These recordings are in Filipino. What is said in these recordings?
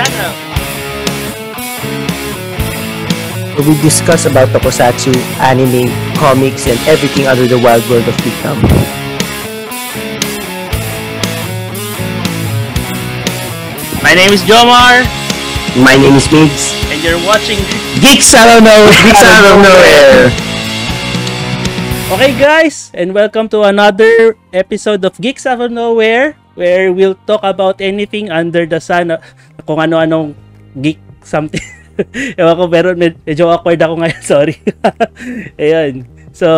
welcome channel. We discuss about tokusatsu, anime, comics, and everything under the wild world of Geekdom. My name is Jomar, My name is Migs. and you're watching. Geeks out of nowhere! Geeks out of nowhere! Okay, guys, and welcome to another episode of Geeks Out of Nowhere, where we'll talk about anything under the sun, uh, kung ano-anong geek something. Ewan ko, pero med- medyo awkward ako ngayon, sorry. Ayun. So,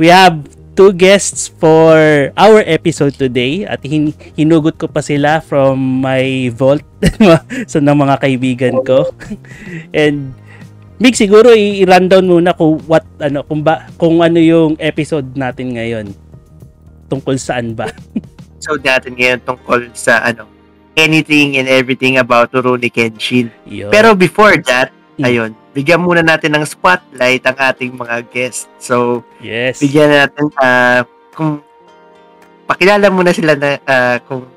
we have two guests for our episode today at hin- hinugot ko pa sila from my vault so ng mga kaibigan ko. And Mig, siguro i-rundown muna kung what ano kung ba kung ano yung episode natin ngayon. Tungkol saan ba? So natin ngayon tungkol sa ano, anything and everything about Rurouni Kenshin. Yun. Pero before that, Hmm. ayun, bigyan muna natin ng spotlight ang ating mga guests. So, yes. bigyan natin ah, kung pakilala muna sila na ah, kung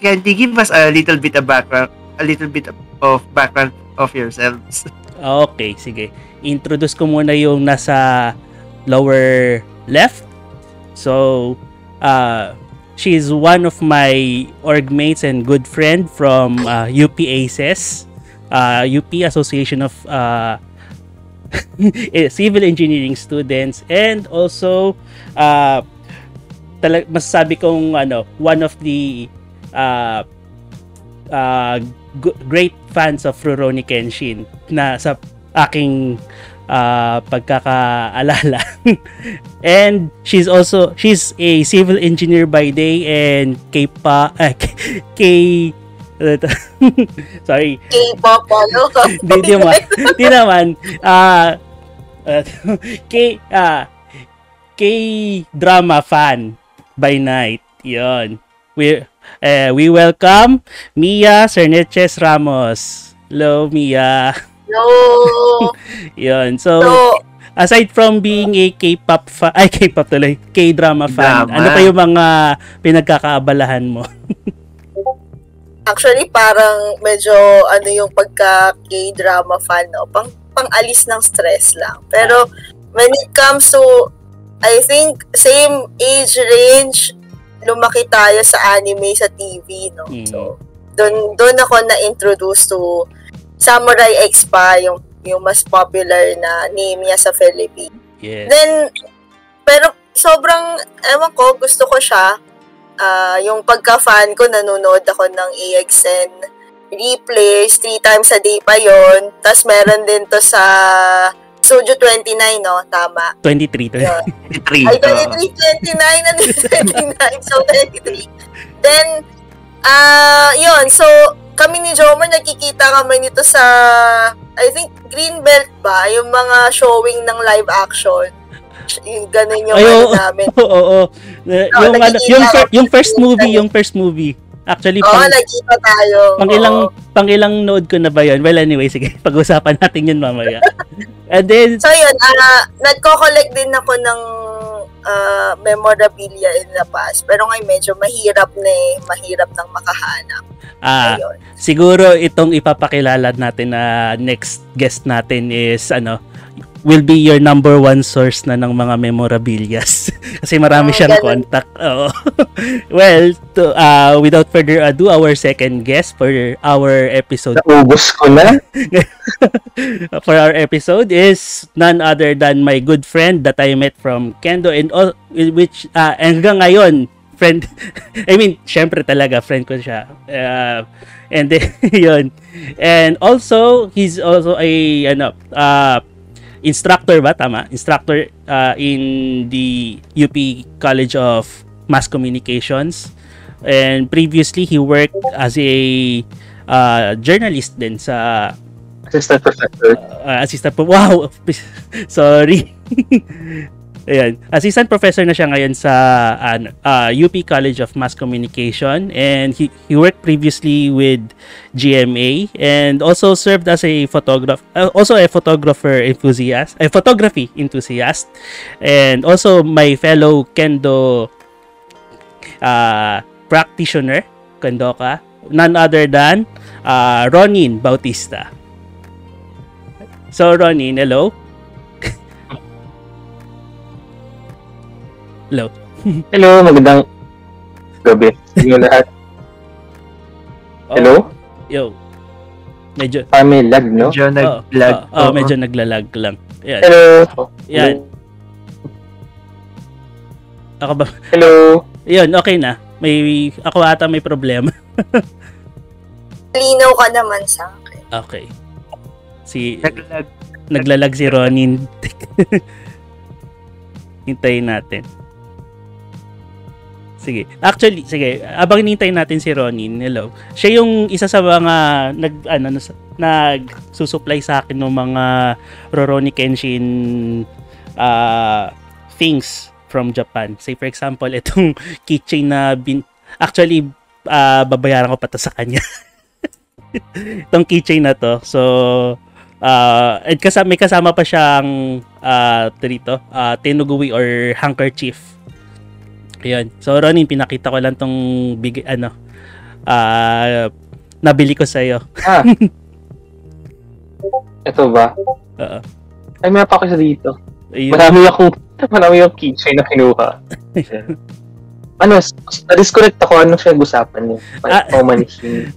can you give us a little bit of background, a little bit of background of yourselves. Okay, sige. Introduce ko muna yung nasa lower left. So, uh, she's one of my org mates and good friend from uh, UP ACES, uh, UP Association of uh, Civil Engineering Students, and also uh, talag masasabi kong ano, one of the uh, uh, great fans of Rurouni Kenshin na sa aking uh, pagkakaalala. and she's also she's a civil engineer by day and K pa uh, K sorry. K-pop, ano? di, di naman. Di naman. Ah uh, K ah K drama fan by night. Yon we eh, we welcome Mia Cerneches Ramos. Hello Mia No. yon so So, aside from being a K-pop fan, ay K-pop tuloy, K-drama fan, Drama. ano pa yung mga pinagkakaabalahan mo? actually, parang medyo ano yung pagka K-drama fan, no? Pang, pang-alis ng stress lang. Pero, when it comes to, I think, same age range, lumaki tayo sa anime sa TV, no? Mm. So, doon doon ako na-introduce to Samurai X pa, yung, yung mas popular na name niya sa Philippines. Yes. Then, pero sobrang, ewan ko, gusto ko siya. Ah, yung pagka-fan ko, nanonood ako ng AXN replays, three times a day pa yon Tapos meron din to sa Studio 29, no? Tama. 23 to. Yun. 23. Ay, oo. 23, 29, ano yung 29? So, 23. Then, ah, yun. So, kami ni Jomer, nakikita kami nito sa, I think, Greenbelt ba? Yung mga showing ng live action. Yung ganun yung Ay, ano namin. Oo, oo. Na- Oo, yung, ano, nakikita yung, fir- ko. yung first movie, yung first movie. Actually, Oo, pang, tayo. pang ilang, Oo. pang ilang nood ko na ba yun? Well, anyway, sige, pag-usapan natin yun mamaya. And then, So, yun, ah nagko-collect din ako ng ah, memorabilia in the past. Pero ngayon, medyo mahirap na eh. Mahirap nang makahanap. Ah, Ayun. siguro itong ipapakilala natin na next guest natin is ano will be your number one source na ng mga memorabilias kasi marami Oh, siyang ganun. contact Oo. well to, uh, without further ado our second guest for our episode Naubos ko na. for our episode is none other than my good friend that I met from Kendo and all which uh, hanggang ngayon friend I mean syempre talaga friend ko siya uh, and then yun and also he's also a ano uh, instructor ba tama instructor uh, in the UP College of Mass Communications and previously he worked as a uh, journalist din sa Assistant professor. uh, assistant po. Wow! Sorry. Ayan. Assistant professor na siya ngayon sa uh, UP College of Mass Communication and he, he worked previously with GMA and also served as a photographer uh, also a photographer enthusiast, a photography enthusiast and also my fellow kendo uh, practitioner Kendoka none other than uh, Ronin Bautista. So, Ronin, hello? Hello? Hello, magandang gabi inyo lahat. Hello? Yo. Medyo, Parang may lag, no? Medyo oh, nag-lag. oh, oh, medyo naglalag lang. Yan. Hello? Yan. Ako ba? Hello? Yun, okay na. May, ako ata may problema. Linaw ka naman sa akin. Okay. Si, Nag-lag. naglalag si Ronin. Hintayin natin. Sige. Actually, sige. Abang hintayin natin si Ronin. Hello. Siya yung isa sa mga nag ano nag susupply sa akin ng mga Rurouni Kenshin uh, things from Japan. Say for example, itong keychain na bin actually uh, babayaran ko pa to sa kanya. itong keychain na to. So uh, and kasama, may kasama pa siyang uh, dito, uh, tinugui or handkerchief. Ayun. So Ronin, pinakita ko lang tong big ano ah nabili ko sa iyo. Ah. Ito ba? Oo. Ay, may pa ako isa dito. Ayun. Marami akong, marami akong keychain na kinuha. ano, na-disconnect ako. Ano siya usapan niyo? Ah. Omanishin.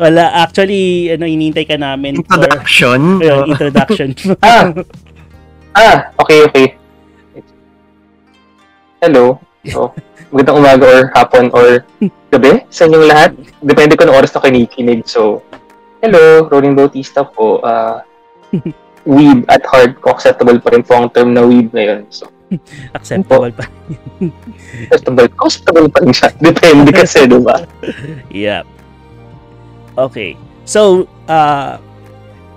Wala actually ano inintay ka namin for Introduction. Ayun, introduction. Ah! Ah, okay, okay. Hello. So, magandang umaga or hapon or gabi sa inyong lahat. Depende kung anong oras na kinikinig. So, hello, Rolling Bautista po. Uh, weeb at heart ko. Acceptable pa rin po ang term na weeb ngayon. So, Acceptable pa. acceptable, acceptable pa rin siya. Depende kasi, di ba? Yeah. Okay. So, uh,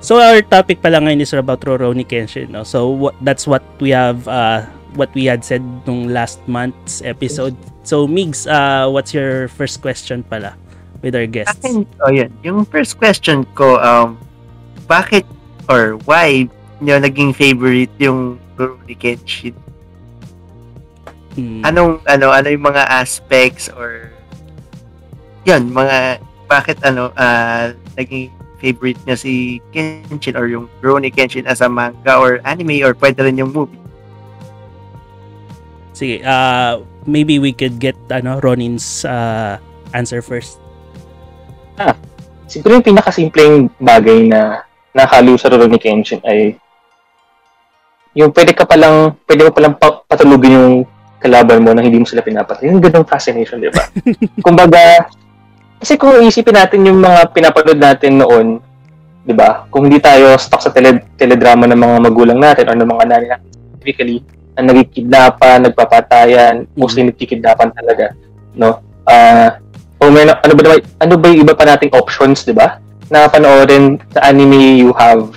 so our topic pala ngayon is about Rurouni Kenshin. No? So, what, that's what we have, uh, what we had said nung last month's episode. So, Migs, uh, what's your first question pala with our guests? Akin, oh yun. Yung first question ko, um, bakit or why nyo naging favorite yung Rurouni Kenshin? Hmm. Anong, ano, ano yung mga aspects or yun, mga, bakit ano, ah, naging favorite niya si Kenshin or yung Rurouni Kenshin as a manga or anime or pwede rin yung movie? Sige, uh, maybe we could get ano Ronin's uh, answer first. Siguro yung pinakasimpleng bagay na nakaliw sa Rurouni Kenshin ay yung pwede ka palang, pwede mo palang pa- patulugin yung kalaban mo na hindi mo sila pinapatay. Yung ganung fascination, di ba? Kumbaga, kasi kung iisipin natin yung mga pinapanood natin noon, di ba? Kung hindi tayo stuck sa tele, teledrama ng mga magulang natin or ng mga nanay natin, typically, na nagkikidnapan, nagpapatayan, mostly nagkikidnapan talaga, no? Ah, o may, ano ba naman- ano ba yung iba pa nating options, di ba? Na panoorin sa anime you have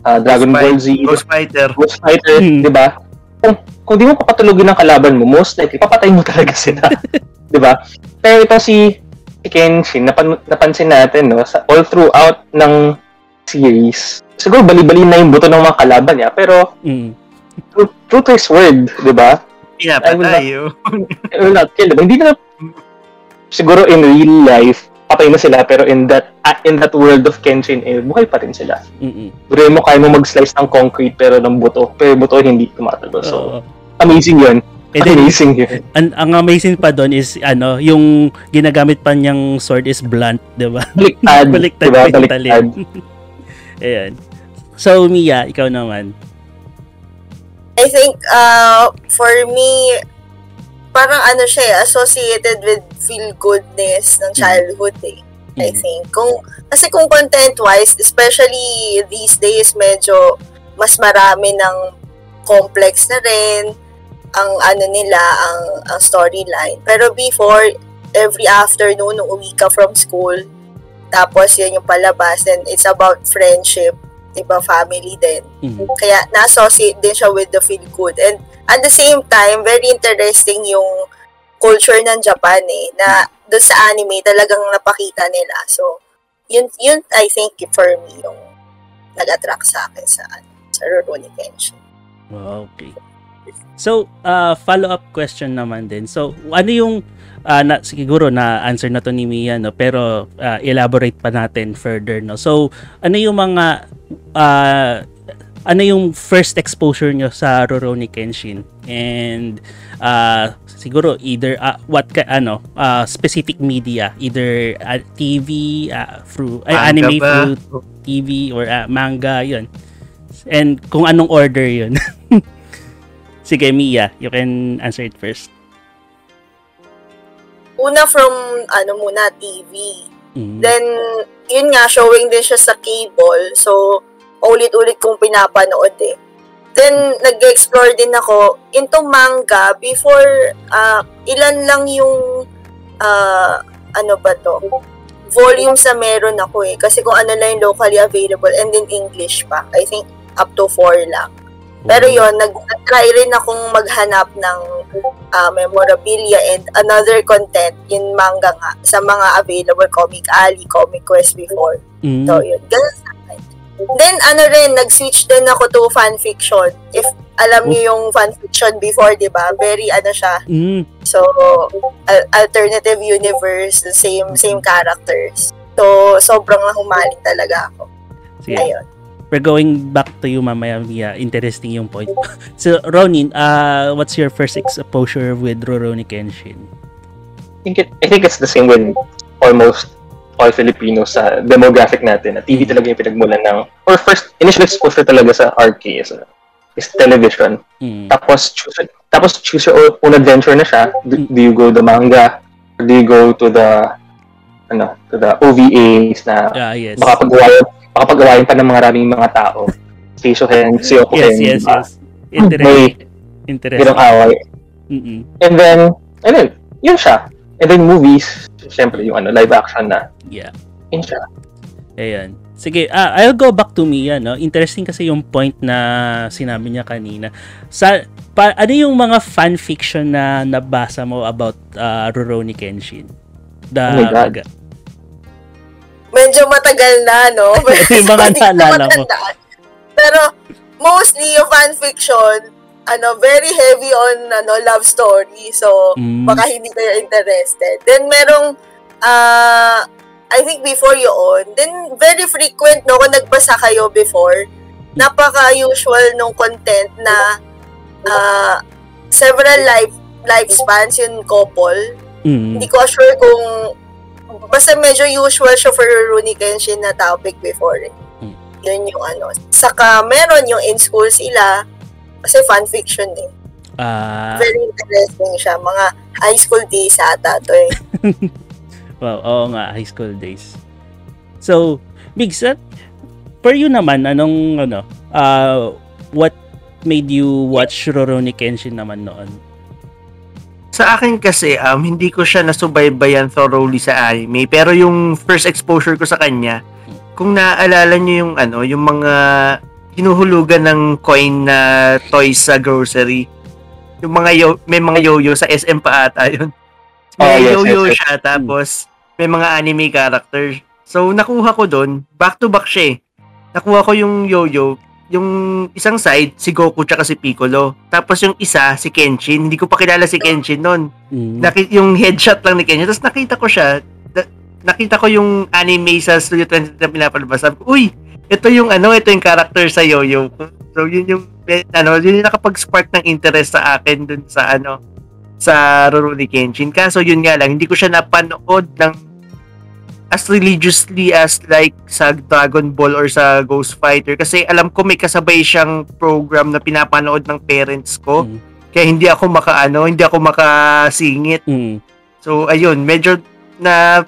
ah, Dragon Ball Z, Ghost Fighter. Ghost Fighter, Hmm. di ba? Kung, kung di mo papatulugin ng kalaban mo, most likely, papatay mo talaga sila. di ba? Pero ito si, si Kenshin, napan, napansin natin, no, sa, all throughout ng series, siguro bali-bali na yung buto ng mga kalaban niya, pero Mm. To his word, di ba? Pinapatay yun. I will not kill them. Hindi na siguro in real life patay na sila pero in that ah, in that world of Kenshin eh buhay pa rin sila. Mm. Bro mo kaya mo mag-slice ng concrete pero ng buto, pero buto hindi tumatalbo. So Oo. amazing 'yun. And then, amazing 'yun. ang, ang amazing pa doon is ano, yung ginagamit pa niyang sword is blunt, 'di ba? Baliktad, Baliktad diba? pa yung Baliktad. talim. Ayan. So, Mia, ikaw naman. I think, uh, for me, parang ano siya eh, associated with feel-goodness ng childhood eh. I Mm. think. Kung, kasi kung content-wise, especially these days, medyo mas marami ng complex na rin ang ano nila, ang, ang storyline. Pero before, every afternoon, nung uwi ka from school, tapos yun yung palabas, then it's about friendship, iba family din. Mm. Kaya na-associate din siya with the feel good. And at the same time, very interesting yung culture ng Japan eh, na doon sa anime talagang napakita nila. So, yun, yun I think for me yung nag-attract sa akin sa, sa Rurouni Kenshin. Okay. So, uh, follow-up question naman din. So, ano yung ah, na siguro na answer na to ni Mia no? Pero ah, elaborate pa natin further no. So ano yung mga ah, ano yung first exposure nyo sa Rurouni Kenshin? And ah, siguro either ah, what ka, ano ah, specific media? Either ah, TV ah, through Manga anime ba? through TV or ah, manga yun. And kung anong order yun. Sige Mia you can answer it first Una from, ano muna, TV. Mm. Then, yun nga, showing din siya sa cable. So, ulit-ulit kong pinapanood eh. Then, nag-explore din ako into manga before, ah, ilan lang yung, ah, ano ba to, volumes na meron ako eh. Kasi kung ano lang yung locally available and in English pa. I think up to four lang. Pero yon nag try rin akong maghanap ng ah, memorabilia and another content, yung manga nga, sa mga available Comic Alley, Comic Quest before. Mm. So, yun. Ganun sa akin. Then, ano rin, nag-switch din ako to fanfiction. If alam niyo yung fanfiction before, di ba? Very, ano siya. Mm. So, al- alternative universe, same same characters. So, sobrang nahumaling talaga ako. Sige. Ayun. We're going back to you mamaya, Mia. Interesting yung point. so, Ronin, uh, what's your first exposure with Rurouni Kenshin? I think, it, I think it's the same with almost all Filipinos sa demographic natin. Na TV talaga yung pinagmulan ng, or first, initial exposure talaga sa RK is, uh, is television. Mm. Tapos, choose, tapos choose your own adventure na siya. Do, do you go the manga? Or do you go to the, ano, to the OVAs na Ah, yes. baka pagawain, baka pagawain pa ng mga maraming mga tao. Seishohen, Seokuhen, Yes, yes, ah, yes. Interesting. ganong Interesting. away. Mm-mm. And then, and then, yun siya. And then movies, syempre yung ano, live action na. Yeah. Yun siya. Ayan. Sige, ah, I'll go back to Mia, no? Interesting kasi yung point na sinabi niya kanina. Sa, pa, ano yung mga fan fiction na nabasa mo about uh, Rurouni Kenshin? The, Oh my God. Medyo matagal na, no? Yung mga ko naalala matandaan. Pero, mostly yung fanfiction, ano, very heavy on ano love story. So, Mm. baka hindi kayo interested. Then, merong, ah, I think before yun, then very frequent, no, kung nagbasa kayo before, napaka-usual nung content na ah, several life lifespans yung couple. Mm. Hindi ko sure kung basta medyo usual siya for Rooney Kenshin na topic before eh. Hmm. Yun yung ano. Saka meron yung in school sila kasi fanfiction eh. Ah, Very interesting siya. Mga high school days ata to eh. Wow, oo nga, high school days. So, Big Sat, for you naman, anong, ano, uh, what made you watch Rurouni Kenshin naman noon? Sa akin kasi, um, hindi ko siya nasubaybayan thoroughly sa anime. Pero yung first exposure ko sa kanya, kung naaalala nyo yung, ano, yung mga hinuhulugan ng coin na toys sa grocery. Yung mga yo, may mga yo-yo sa SM pa ata yun. May Oh, yes, yo-yo yes, yes. siya, tapos may mga anime character. So, nakuha ko doon, back to back siya eh. Nakuha ko yung yo-yo, yung isang side, si Goku tsaka si Piccolo. Tapos yung isa, si Kenshin. Hindi ko pa kilala si Kenshin noon. Mm. Naki- yung headshot lang ni Kenshin. Tapos nakita ko siya, na- nakita ko yung anime sa Studio 20 na pinapalabas. Sabi ko, uy, ito yung ano, ito yung character sa Yo-Yo. So yun yung ano, yun yung nakapag-spark ng interest sa akin dun sa ano sa Rurouni Kenshin. Kaso yun nga lang, hindi ko siya napanood ng as religiously as like sa Dragon Ball or sa Ghost Fighter kasi alam ko may kasabay siyang program na pinapanood ng parents ko. Mm. Kaya hindi ako makaano, hindi ako makasingit. Mm. So ayun, medyo na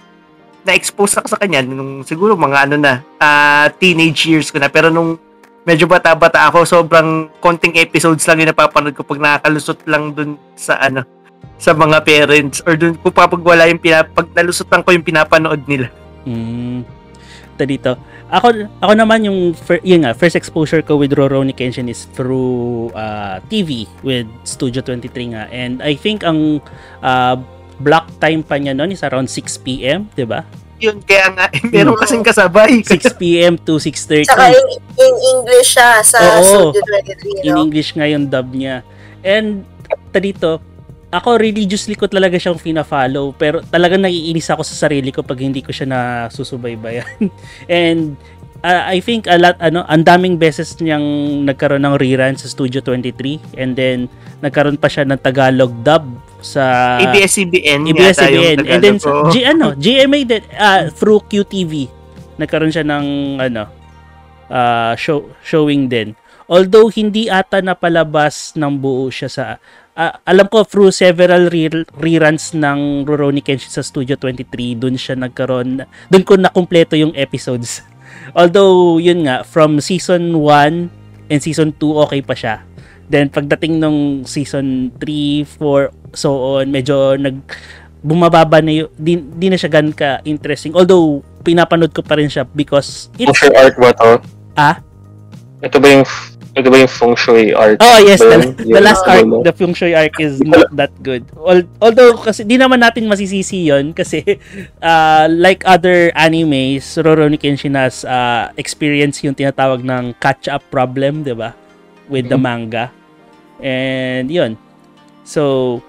na-expose ako sa kanya nung siguro mga ano na, ah, teenage years ko na. Pero nung medyo bata-bata ako, sobrang konting episodes lang yung napapanood ko pag nakakalusot lang dun sa ano, sa mga parents or dun kung papag wala yung pinap pag nalusutan ko yung pinapanood nila. Mm. Ito dito. Ako, ako naman yung, fir- yun nga, first exposure ko with Rurouni Kenshin is through uh, TV with Studio 23 nga. And I think ang uh, block time pa niya noon is around 6 p.m., di ba? Yun, kaya nga, meron Mm. kasing kasabay. 6 p.m. to 6.30. Saka in, in English siya sa Oo. Studio 23, in no? English nga yung dub niya. And ito dito, ako religiously ko talaga siyang fina-follow pero talagang naiinis ako sa sarili ko pag hindi ko siya nasusubaybayan. And uh, I think a lot ano, ang daming beses niyang nagkaroon ng rerun sa Studio 23 and then nagkaroon pa siya ng Tagalog dub sa ABS-CBN ABS-CBN and then sa, G, ano, GMA din uh, through QTV nagkaroon siya ng ano uh, show, showing din. Although hindi ata napalabas ng buo siya sa uh, alam ko through several re- reruns ng Rurouni Kenshin sa Studio 23, dun siya nagkaroon, dun ko nakumpleto yung episodes. Although, yun nga, from season 1 and season 2, okay pa siya. Then, pagdating nung season 3, 4, so on, medyo nag, bumababa na yung, di, di na siya gan ka interesting. Although, pinapanood ko pa rin siya because it's... Feng art ba to? Ah? Ito ba yung ito ba yung feng shui art? Oh, yes. The, the last arc, the feng shui arc is not that good. Although, kasi di naman natin masisisi yon kasi uh, like other animes, Rurouni Kenshin has uh, experience yung tinatawag ng catch-up problem, di ba? With the mm-hmm. manga. And yun. So,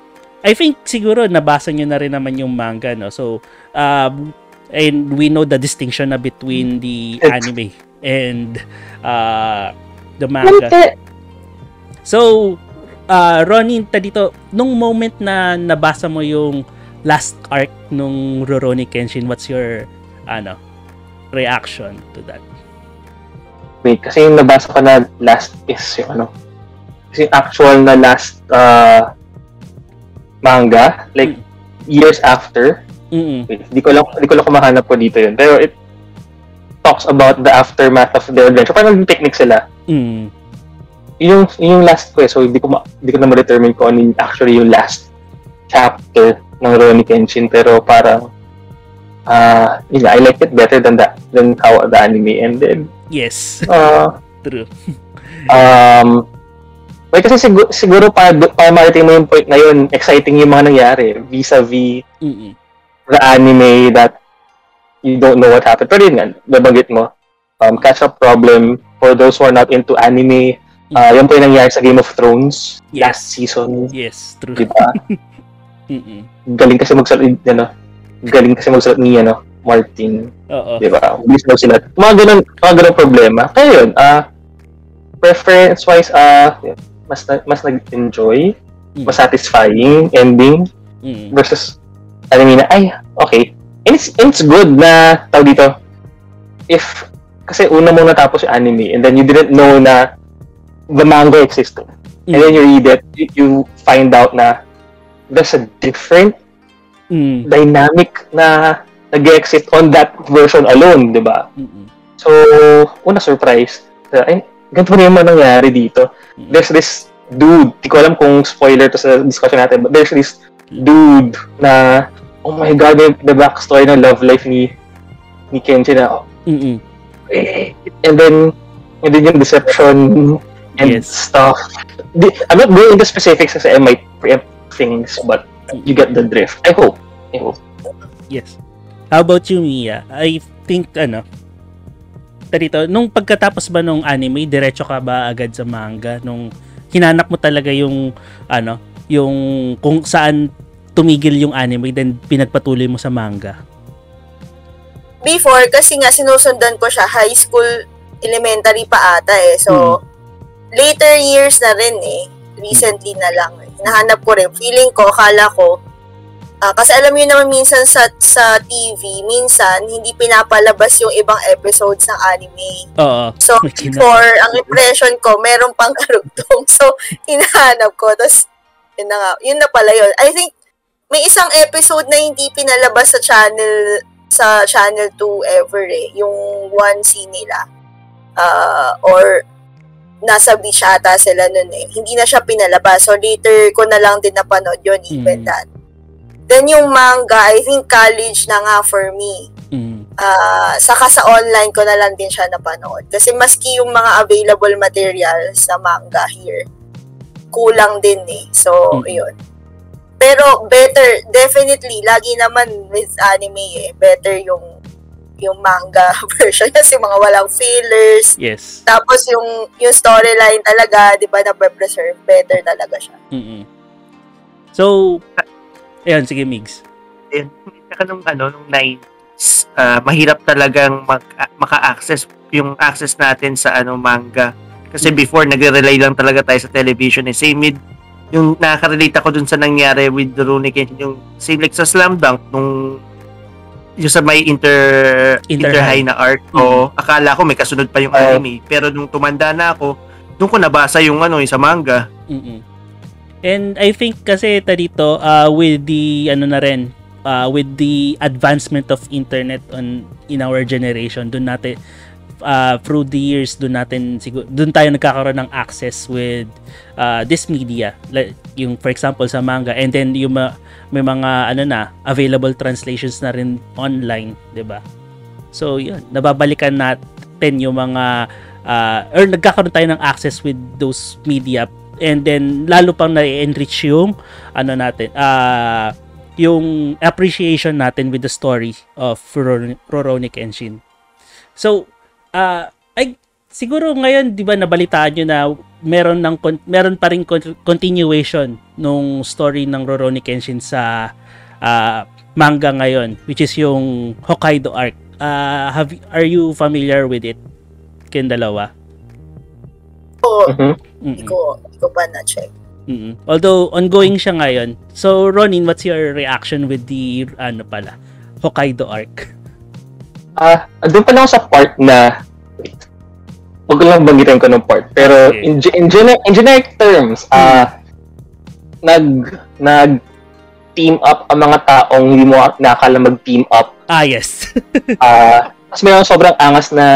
I think siguro nabasa nyo na rin naman yung manga, no? So, um, and we know the distinction na between the anime and uh, the manga. So, uh, Ronnie, dito, nung moment na nabasa mo yung last arc nung Rurouni Kenshin, what's your ano reaction to that? Wait, kasi yung nabasa ko na last is yung ano, kasi actual na last uh, manga, like mm. years after. Mm-mm. Wait, di ko lang di ko lang kumahanap ko dito yun. Pero it talks about the aftermath of their adventure. Parang technique sila. Mm. Yung, yung last ko eh, so hindi ko, ma, hindi ko na ma-determine kung ano actually yung last chapter ng Rurouni Kenshin, pero parang uh, yun, I liked it better than that than how the anime ended. Yes. Uh, True. um, Wait, kasi siguro, siguro para, para marating mo yung point na yun, exciting yung mga nangyari vis-a-vis Mm-mm. the anime that you don't know what happened. Pero yun nga, nabanggit mo, um, catch-up problem for those who are not into anime. Uh, yun po yung nangyari sa Game of Thrones yes. last season. Yes, true. Diba? galing kasi magsalit, ano, galing kasi magsalit ni, ano, Martin. Oo. Diba? Bilis daw sila. Mga ganun, mga ganun problema. Kaya yun, ah, uh, preference-wise, ah, uh, mas, na, mas nag-enjoy, mm. mas satisfying ending mm. versus anime na, ay, okay, And it's, it's good na, tawag dito, if, kasi una mo natapos yung anime and then you didn't know na the manga existed. Mm. And then you read it, you, find out na there's a different mm. dynamic na nag-exist on that version alone, di ba? So, una surprise, ay, ganito na yung nangyari dito. Mm-hmm. There's this dude, di ko alam kung spoiler to sa discussion natin, but there's this dude na oh my god, the, the backstory ng love life ni ni Kenji na mm and then and then yung deception and yes. stuff. I'm not going into specifics kasi I might preempt things, but you get the drift. I hope. I hope. Yes. How about you, Mia? I think, ano, dito, nung pagkatapos ba nung anime, diretso ka ba agad sa manga? Nung hinanap mo talaga yung, ano, yung kung saan tumigil yung anime then pinagpatuloy mo sa manga? Before, kasi nga sinusundan ko siya, high school, elementary pa ata eh. So, hmm. later years na rin eh. Recently na lang. Eh. Nahanap ko rin. Feeling ko, akala ko, uh, kasi alam niyo naman minsan sa, sa TV, minsan, hindi pinapalabas yung ibang episodes ng anime. Oo. So, before, ang impression ko, meron pang karugtong. So, hinahanap ko. Tapos, yun na nga, yun na pala yun. I think, may isang episode na hindi pinalabas sa channel sa channel 2 ever eh, yung one scene nila. Uh, or nasa beach ata sila nun eh. Hindi na siya pinalabas. So later ko na lang din napanood yun, even mm. that. Then yung manga, I think college na nga for me. Mm. Uh, saka sa online ko na lang din siya napanood. Kasi maski yung mga available materials sa manga here, kulang din eh. So, mm. yun. Pero better, definitely, lagi naman with anime eh, better yung yung manga version kasi mga walang fillers. Yes. Tapos yung yung storyline talaga, 'di ba, na preserve better talaga siya. Mm. So, ayun, sige, Migs. Then, saka nung ano, nung 90s, ah, mahirap talagang mag, ah, maka-access yung access natin sa ano manga. Kasi before, nagre-rely lang talaga tayo sa television. Eh. Same with, yung nakaka-relate ako dun sa nangyari with Rurouni Kenshin, yung same like sa Slam Dunk, nung yung sa may inter Inter inter high na arc ko, akala ko may kasunod pa yung Ah. anime. Pero nung tumanda na ako, doon ko nabasa yung ano, yung sa manga. mm And I think kasi ta dito uh, with the ano na rin uh, with the advancement of internet on in our generation doon natin uh, through the years doon natin siguro doon tayo nagkakaroon ng access with uh, this media. Like yung for example sa manga. And then yung ma- may mga ano na available translations na rin online 'di ba? So yun. Nababalikan natin yung mga uh, or nagkakaroon tayo ng access with those media. And then lalo pang na-enrich yung ano natin ah yung appreciation natin with the story of Rurouni Rurouni Kenshin. So, ah ay siguro ngayon 'di ba nabalitaan niyo na meron ng meron pa ring con- continuation nung story ng Rurouni Kenshin sa ah, manga ngayon which is yung Hokkaido arc. Ah, have are you familiar with it? Kayong dalawa? Oo, Mhm. hindi Mm-mm. ko, ko pa na-check. Mm. Although ongoing siya ngayon. So Ronin, what's your reaction with the ano pala Hokkaido arc? Ah, doon pa lang ako sa part na wait. Huwag ko lang banggitin ko ng part. Pero Okay. in, in, gener- in generic terms, ah nag nag team up ang mga taong hindi mo nakakala mag-team up. Ah, yes. Ah, mas mayroon sobrang angas na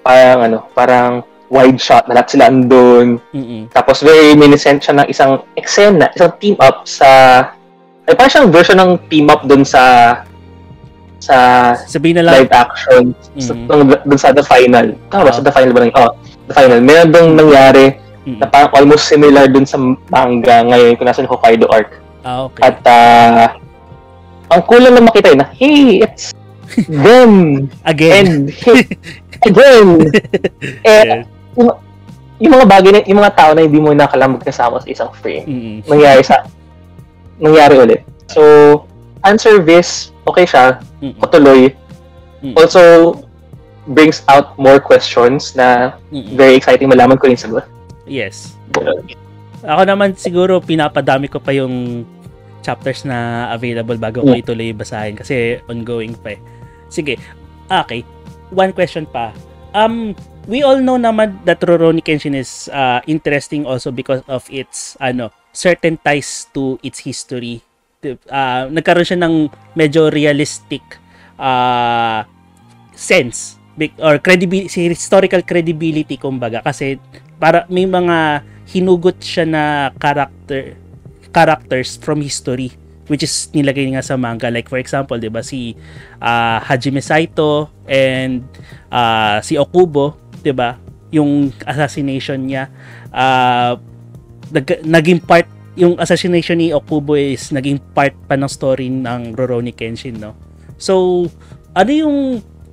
parang ano, parang wide shot na lahat sila andun. Mm-mm. Tapos very reminiscent siya ng isang eksena, isang team up sa ay parang siyang version ng team up dun sa sa Sabihin na lang. live action sa, Mm. dun, sa the final. Tama Ah. sa the final ba? nang- Oh, the final. Meron dong nangyari Mm. na parang almost similar dun sa manga ngayon kung nasa yung Hokkaido arc. Ah, okay. At ah, ang cool lang na makita yun na, hey, it's them Again. and hey, again. eh, Yeah. yung mga bagay na, yung mga tao na hindi mo nakala magkasama sa isang frame, Mm-mm. nangyari sa, nangyari ulit. So, answer this, okay siya, Mm-mm. patuloy. Mm. Also, brings out more questions na Mm-mm. very exciting malaman ko rin sagot. Yes. Ako naman siguro pinapadami ko pa yung chapters na available bago ko Mm. ituloy basahin kasi ongoing pa eh. Sige. Okay. One question pa. Um we all know naman that Rurouni Kenshin is uh, interesting also because of its ano certain ties to its history. Uh, nagkaroon siya ng medyo realistic uh, sense or credibility historical credibility kumbaga. Kasi para may mga hinugot siya na character characters from history which is nilagay nga sa manga. Like for example 'di ba si ah, Hajime Saito and ah, si Okubo 'di ba yung assassination niya ah, nag- naging part yung assassination ni Okubo is naging part pa ng story ng Rurouni Kenshin no so ano yung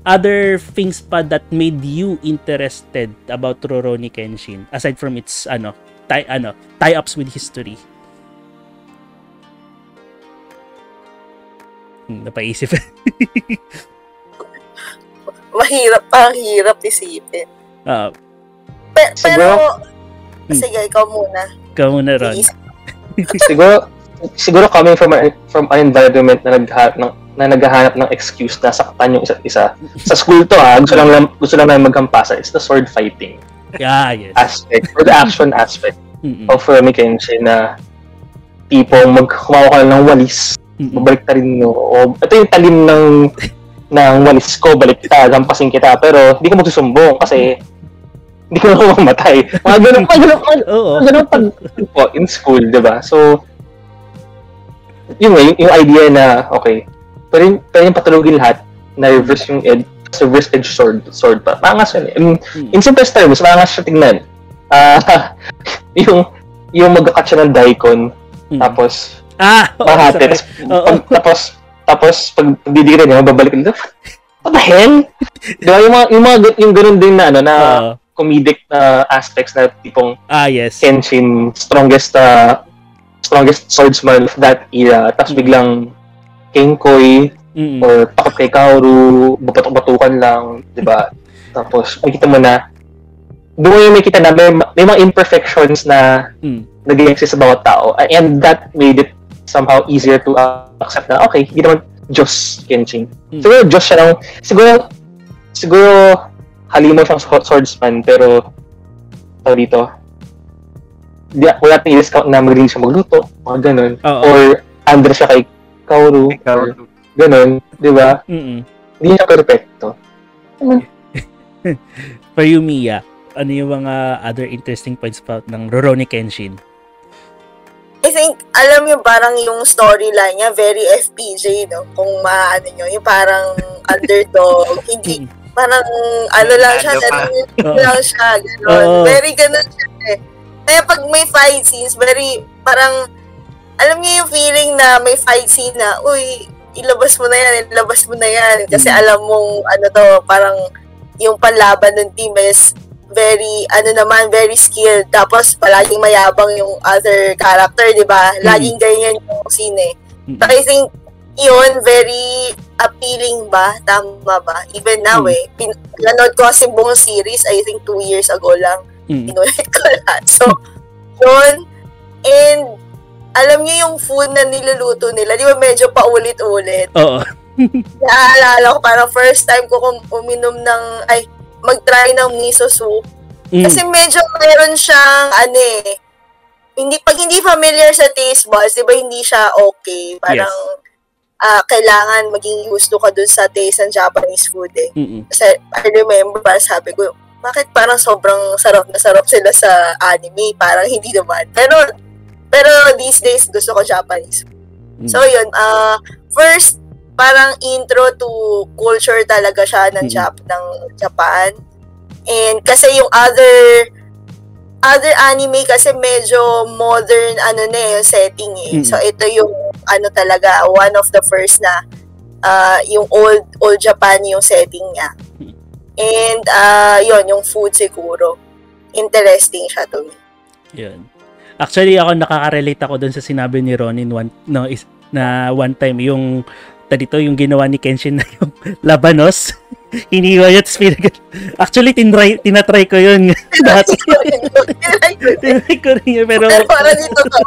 other things pa that made you interested about Rurouni Kenshin aside from its ano tie ano tie-ups with history Hmm, napaisip Mahirap, parang hirap isipin. Ah, Pe- pero, Hmm. sige, ikaw muna. ikaw muna Ron Iisip- siguro, siguro coming from a, from an environment na naghahanap ng na naghahanap ng excuse na saktan yung isa't isa. Sa school to ha, gusto lang, lang gusto lang namin magkampasa. It's the sword fighting yeah yes aspect or the action aspect Mm-mm. of Rurouni Kenshin na tipong magkumawa ka ng walis Mm-mm. rin no. O, ito yung talim ng ng walis ko, balik kita, gampasin kita. Pero hindi ko magsusumbong kasi hindi ko na mamatay. Mga ganun, mga ganun, mga, mga ganun pag po, in school, di ba? So, yun nga, yung, yung idea na, okay, pero yung, pero yung patulogin lahat, na reverse yung ed, sa reverse edge sword, sword pa. Maangas yun. In, in simplest terms, maangas siya tignan. Ah, yung, yung mag-cut siya ng daikon, Mm. tapos, ah oo, Mahati. Tapos, pag, tapos, tapos, pag didikit niya, babalik ulit. What the hell? Di ba, yung mga, yung mga, yung ganun din na, ano, na Oo. Comedic na aspects na tipong ah yes Kenshin, strongest, uh, strongest swordsman of that era. Tapos biglang Kenkoi Mm-mm. or takot kay Kaoru, babatok-batukan lang, di ba? Tapos makita mo na doon yung makita na may, may mga imperfections na Mm. nag-exist sa bawat tao. And that made it somehow easier to uh, accept na, okay, hindi naman Diyos Kenshin. Mm. Siguro Diyos siya ng, siguro, siguro halimo siyang sw- swordsman, pero tawag dito, di, wala natin i-discount na magaling siya magluto, mga ganun. Oo. Or under siya kay Kaoru, Ikaw, or ganun, di ba? Mm-mm. Hindi siya perfecto. For you, Mia, ano yung mga other interesting points about ng Rurouni Kenshin? I think, alam niyo, parang yung storyline niya, very FPJ, no? Kung maano nyo, yung parang underdog, hindi, parang ano lang siya, Ano lang siya, gano'n. Very ganun siya eh. Kaya pag may fight scenes, very, parang, alam niyo yung feeling na may fight scene na, uy, ilabas mo na yan, ilabas mo na yan. Kasi Mm. alam mong, ano to, parang, yung panlaban ng team is very, ano naman, very skilled. Tapos, palaging mayabang yung other character, di ba? Laging ganyan yung scene eh. So, I think, yun, very appealing ba? Tama ba? Even now Mm. eh. Pin- nanood ko kasi buong series, I think two years ago lang. Mm. Inulit ko lahat. So, yun. And, alam niyo yung food na niluluto nila, di ba medyo paulit-ulit? Oo. Naaalala ko, parang first time ko kung uminom ng, ay, mag-try ng miso soup. Mm. Kasi medyo meron siyang, ano eh, hindi, pag hindi familiar sa taste buds, di ba hindi siya okay? Parang, ah, kailangan maging gusto ka dun sa taste ng Japanese food eh. Mm-mm. Kasi I remember, parang sabi ko, bakit parang sobrang sarap na sarap sila sa anime? Parang hindi naman. Pero, pero these days, gusto ko Japanese. Mm. So, yun. ah first, parang intro to culture talaga siya ng, Mm. Jap ng Japan. And kasi yung other other anime kasi medyo modern ano na eh, yung setting eh. Mm. So ito yung ano talaga one of the first na ah, yung old old Japan yung setting niya. And ah yun yung food siguro. Interesting siya to me. Yun. Actually, ako nakaka-relate ako dun sa sinabi ni Ronin one, no, is, na one time yung dito yung ginawa ni Kenshin na yung labanos. Iniwa niya, tapos pinag- Actually, tinry, tinatry ko yun. Dati. tinry ko rin yun, pero... Pero parang dito to.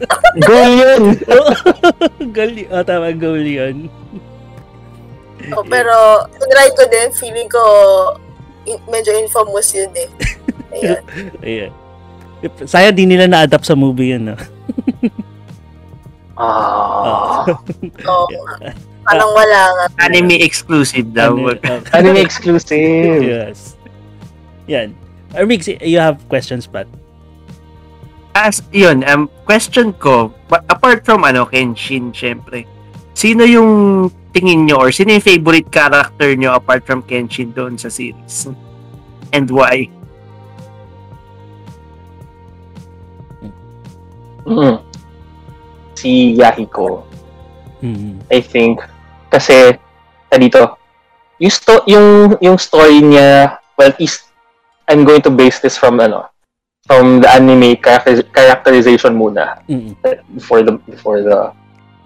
Goal yun! goal yun. Oh, tama, goal yun. Oh, pero try ko din, feeling ko in- medyo infamous yun eh. Ayun. Ayan. Sayang di nila na-adapt sa movie yun, no? Ah. Oo. Parang wala nga. Anime exclusive daw. Oh, Anime exclusive. yes. Yan. Or Migs, you have questions, Pat? As, yun, um, question ko, apart from ano, Kenshin, syempre, sino yung tingin nyo or sino yung favorite character nyo apart from Kenshin doon sa series? And why? Mm. Si Yahiko, Hmm. I think. Kasi, ah, dito, yung, sto- yung, yung story niya, well, is, I'm going to base this from, ano, from the anime character- characterization muna Mm. before the before the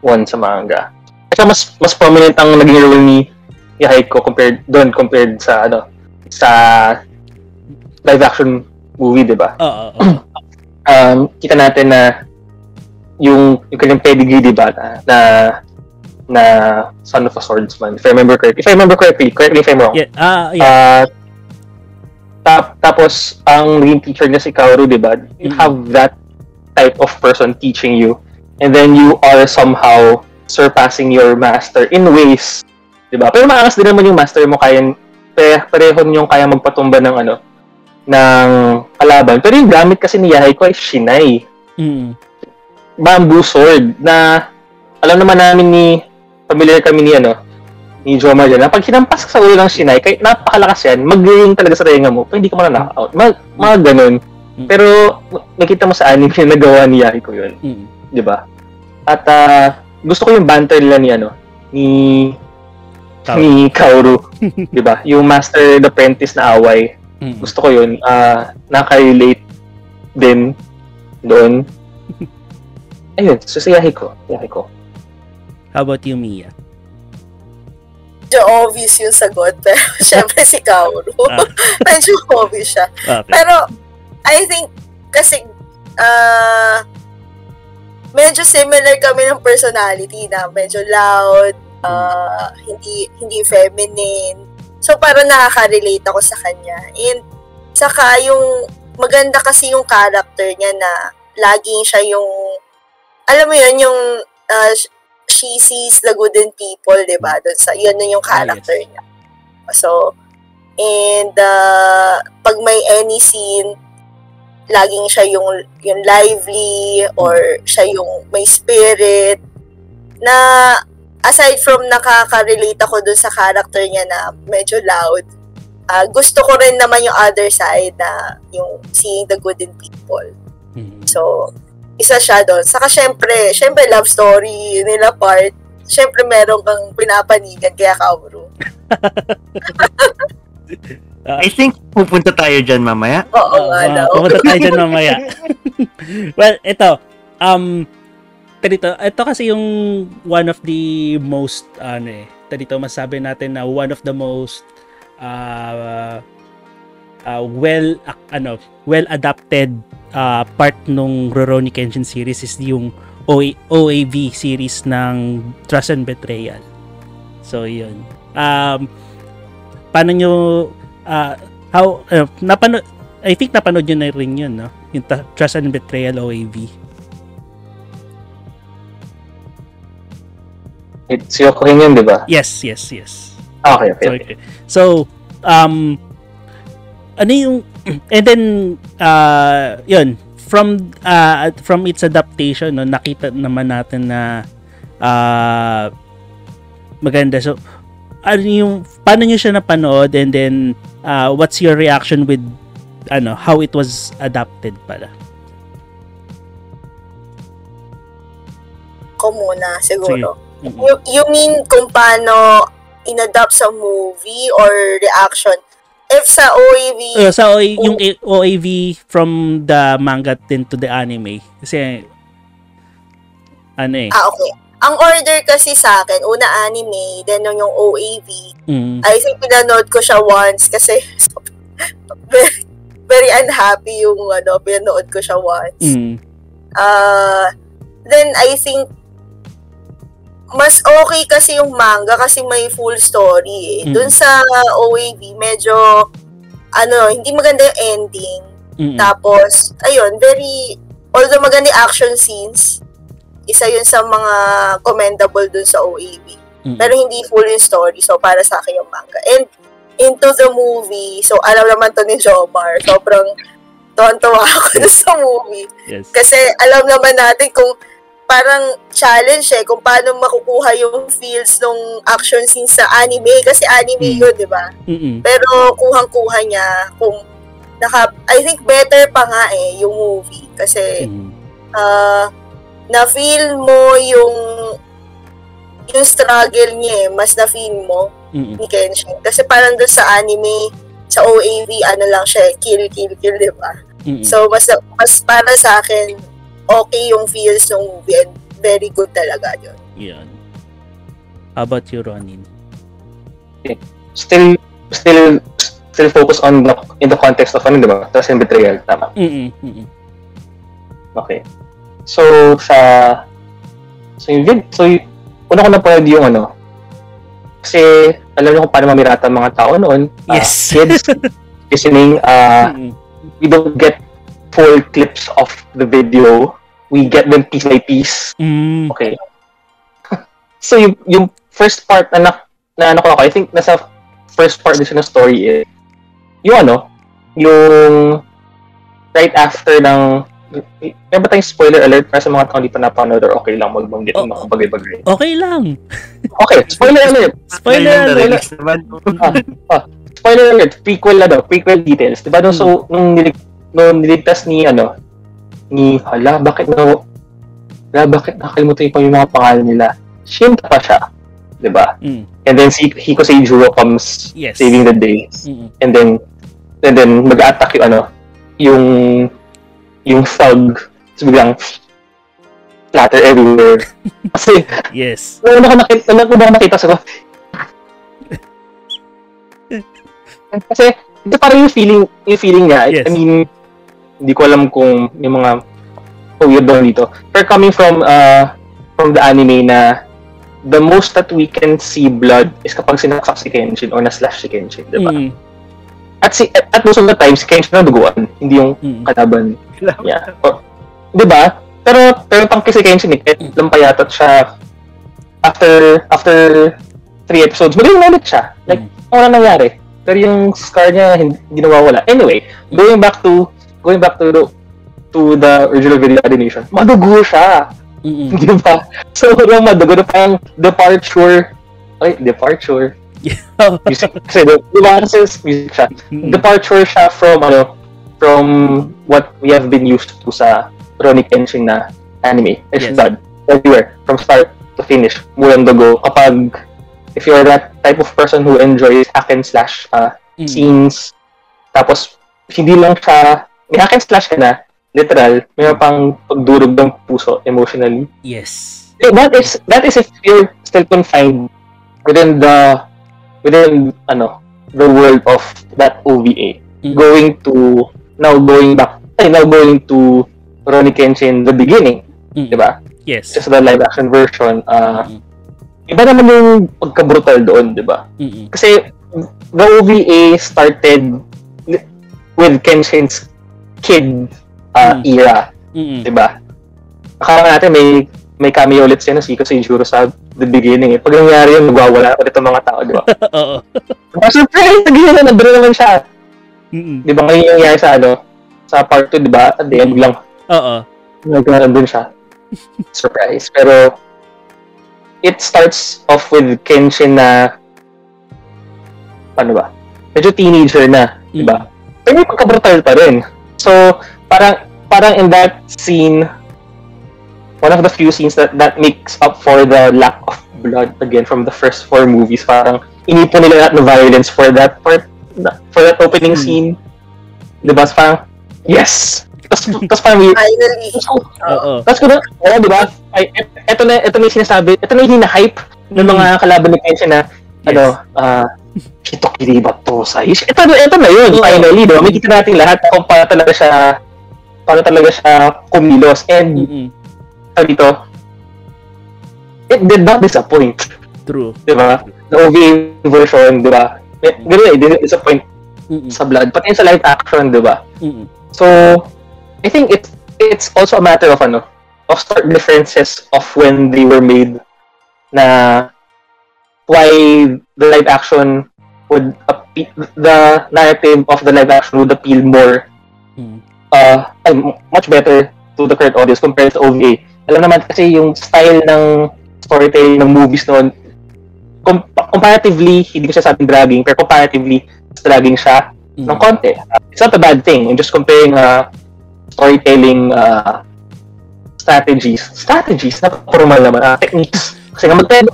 one sa manga. At saka mas mas prominent ang naging role ni Yahiko compared doon compared sa ano sa live action movie, 'di ba? Oo, oo. Um kita natin na yung yung kanyang pedigree, 'di ba? Na, na na son of a swordsman. If I remember correctly. If I remember correctly, correct me if I'm wrong. Yeah, ah, yeah. Uh, tap, tapos, ang naging teacher niya si Kaoru, di ba? You Mm. have that type of person teaching you. And then you are somehow surpassing your master in ways. Di ba? Pero maangas din naman yung master mo kaya pare, pareho yung kaya magpatumba ng ano ng kalaban. Pero yung gamit kasi ni Yahiko ay Shinai. Mm. Bamboo sword na alam naman namin ni familiar kami ni ano ni Jomar dyan, na pag hinampas ka sa ulo ng Shinai, kahit napakalakas yan, mag-ring talaga sa tenga mo, hindi ka mananakaut. Mag, mga ganun. Mm. Pero, nakita mo sa anime yung nagawa ni Yahiko yun, Mm. di ba? At, ah, gusto ko yung banter nila ni, ano, ni, Kaoru. ni Kaoru, di ba? Yung Master and Apprentice na away, Mm. gusto ko yun, ah, nakaka-relate din doon. Ayun, susayahin ko. Susayahin ko. How about you, Mia? Medyo obvious yung sagot, pero syempre si Kaoru. Ah. Medyo obvious siya. Okay. Pero, I think, kasi, ah, medyo similar kami ng personality na medyo loud, ah, hindi hindi feminine. So, parang nakaka-relate ako sa kanya. And, saka yung, maganda kasi yung character niya na laging siya yung, alam mo yun, yung, sh- she sees the good in people, di ba? Doon sa, yun na yung character niya. So, and uh, pag may any scene, laging siya yung, yung lively or siya yung may spirit na aside from nakaka-relate ako dun sa character niya na medyo loud, ah, gusto ko rin naman yung other side na yung seeing the good in people. Mhm. So, isa siya doon. Saka syempre, syempre love story nila part. Syempre meron kang pinapanigan kaya Kaoru. I think pupunta tayo dyan mamaya. Oo nga Ah, daw. Pumunta tayo dyan mamaya. well, ito. Um, dito, ito kasi yung one of the most, ano eh, dito masabi natin na one of the most uh, uh, well, ac- ano, well adapted uh, part nung Rurouni Kenshin series is yung OA, OAV series ng Trust and Betrayal. So, yun. Um, paano nyo, uh, how, uh, napano, I think napanood nyo na rin yun, no? Yung Trust and Betrayal OAV. It's Yoko Hin yun, di ba? Yes, yes, yes. Ah, okay, okay. So, okay. So, um, ano yung, and then, uh, yun, from, uh, from its adaptation, no, nakita naman natin na, uh, maganda. So, ano yung, paano nyo siya napanood and then, uh, what's your reaction with, ano, how it was adapted pala? Ko muna, siguro. Mhm. You, you mean kung paano inadapt sa movie or reaction? If sa OAV, Uh, sa OA, yung A- OAV from the manga into the anime. Kasi, ano eh. ah, okay. Ang order kasi sa akin, una anime, then yung OAV, Mm, I think pinanood ko siya once kasi very, very unhappy yung ano, pinanood ko siya once. mm, Uh, then I think mas okay kasi yung manga kasi may full story eh. Mm. Dun sa OAV, medyo ano, hindi maganda yung ending. mm, Tapos, ayun, very, although maganda yung action scenes, isa yun sa mga commendable dun sa OAV. mm. Pero hindi full yung story. So, para sa akin yung manga. And, into the movie, so alam naman to ni Jomar, sobrang tuwan-tuwa ako sa movie. Yes. Kasi alam naman natin kung parang challenge eh, kung paano makukuha yung feels ng action scenes sa anime. Kasi anime Mm. yun, di ba? Pero kuhang-kuha niya kung naka, I think better pa nga eh, yung movie. Kasi Mm. ah na-feel mo yung yung struggle niya eh, mas na-feel mo Mm-mm. ni Kenshin. Kasi parang doon sa anime, sa OAV, ano lang siya, eh, kill, kill, kill, di ba? So, mas, mas para sa akin, okay yung feels ng movie and very good talaga yun. Yun. How about you, Ronin? Still, still, still focus on the, in the context of ano, di ba? Trust and betrayal, tama. Mm-mm. Mm-mm. Okay. So, sa, so yung vid, so yung, una ko napanood yung ano, kasi alam niyo kung paano mamirata ang mga tao noon. Ah, Yes. kids listening, uh, Mm-mm. we don't get full clips of the video. We get them piece by piece. Mm. Okay. so yung, yung first part na, na, na ano ko ako, I think nasa first part din siya ng story is, yung ano, yung right after ng Meron ba tayong spoiler alert para sa mga tao hindi pa napanood or okay lang magbanggit ng mga Oo. bagay-bagay? Okay lang. Okay, spoiler alert! Spoiler alert. na-release naman. Spoiler alert! Prequel ano, prequel details. Diba nung, so, nung, nilig, nung niligtas ni, ano, ni, hala, bakit na, hala, bakit nakalimutan ko yung mga pangalan nila? Shinta pa siya. Diba? Mm. And then si Hiko Seijuro comes Yes. saving the day. Mm-mm. And then, and then mag-attack yung ano, yung, yung thug. So biglang, splatter everywhere. Kasi, Yes. una ko nakita, una ko nakita sa Kasi, ito parang yung feeling, yung feeling niya. Yes. I mean, hindi ko alam kung yung mga weird doon dito. Pero coming from, uh, from the anime na the most that we can see blood is kapag sinaksak si Kenshin or na-slash si Kenshin, di ba? Mm, At, si, at, at most of the time, si Kenshin na duguan, hindi yung mm, kalaban niya. O, di ba? Pero, pero tangki si Kenshin eh, kahit lampayatot siya after, after three episodes, magaling na ulit siya. Like, Mm. ano na nangyari? Pero yung scar niya, hindi, hindi nawawala. Anyway, going back to, going back to the, to the original video animation, madugo siya. mm, Di ba? Sobrang madugo na parang departure, ay, departure. Music, kasi, di ba? Kasi music siya. mm, Departure siya from, ano, from what we have been used to sa Ronnie Kenshin na anime. It's Yes. blood. Everywhere. From start to finish. Mulang dugo. Kapag, if you're that type of person who enjoys hack and slash uh, mm. scenes, tapos, hindi lang siya, may hack and slash ka na, literal, may pang pagdurog ng puso emotionally. Yes. Eh, That is, that is if you're still confined within the, within, ano, the world of that OVA. Mm. Going to, now going back, ay, now going to Ronnie Kenshin, the beginning, Mm, di ba? Yes. Just the live action version, uh, Mm, iba naman yung pagka-brutal doon, di ba? mm, Kasi the OVA started with Kenshin's kid uh, Mm. era, mm, di ba? Akala natin may may cameo ulit siya na si Juro sa the beginning eh. Pag nangyari yun, magwawala ulit ang mga tao, di ba? Oo. Pero surprise! Nagiging na, nandun naman siya. Mm, Di ba ngayon yung nangyari sa ano? Sa part 2, di ba? At the end lang, Oo. nagkaroon nandun siya. Surprise. Pero, it starts off with Kenshin na, ano ba? Medyo teenager na, di ba? Pero may pagka-brutal pa rin. So, parang, parang in that scene, one of the few scenes that, that makes up for the lack of blood again from the first four movies, parang inipon nila lahat ng violence for that part, for that opening Hmm. scene. Di ba? So, parang, yes! Tapos, tapos parang, Finally. Oo. tapos ko na, oo, di ba? Ay, et- eto na, eto na yung sinasabi, eto na yung hina-hype ng mga kalaban ni Kenshin na, Yes. ano, ah, Hito Kiriba Tosai. Ito, ito na yun, Oo. finally, di ba? May kita natin lahat kung paano talaga siya, paano talaga siya kumilos. And, Mm, sabi dito, it did not disappoint, True. di ba? The OVA version, di ba? Eh, Ganun eh, didn't disappoint Mm, sa blood. Pati sa live action, di ba? mm, So, I think it's it's also a matter of ano, of stark differences of when they were made na why the live action would appeal, the narrative of the live action would appeal more mm, uh much better to the current audience compared to OVA. Alam naman kasi yung style ng storytelling ng movies noon com- comparatively, hindi ko siya sabing dragging, pero comparatively, dragging siya mm. ng konti. Uh, It's not a bad thing. I'm just comparing uh, storytelling uh, strategies. Strategies? Napaka-formal naman. Uh, techniques. Kasi nga magkaya,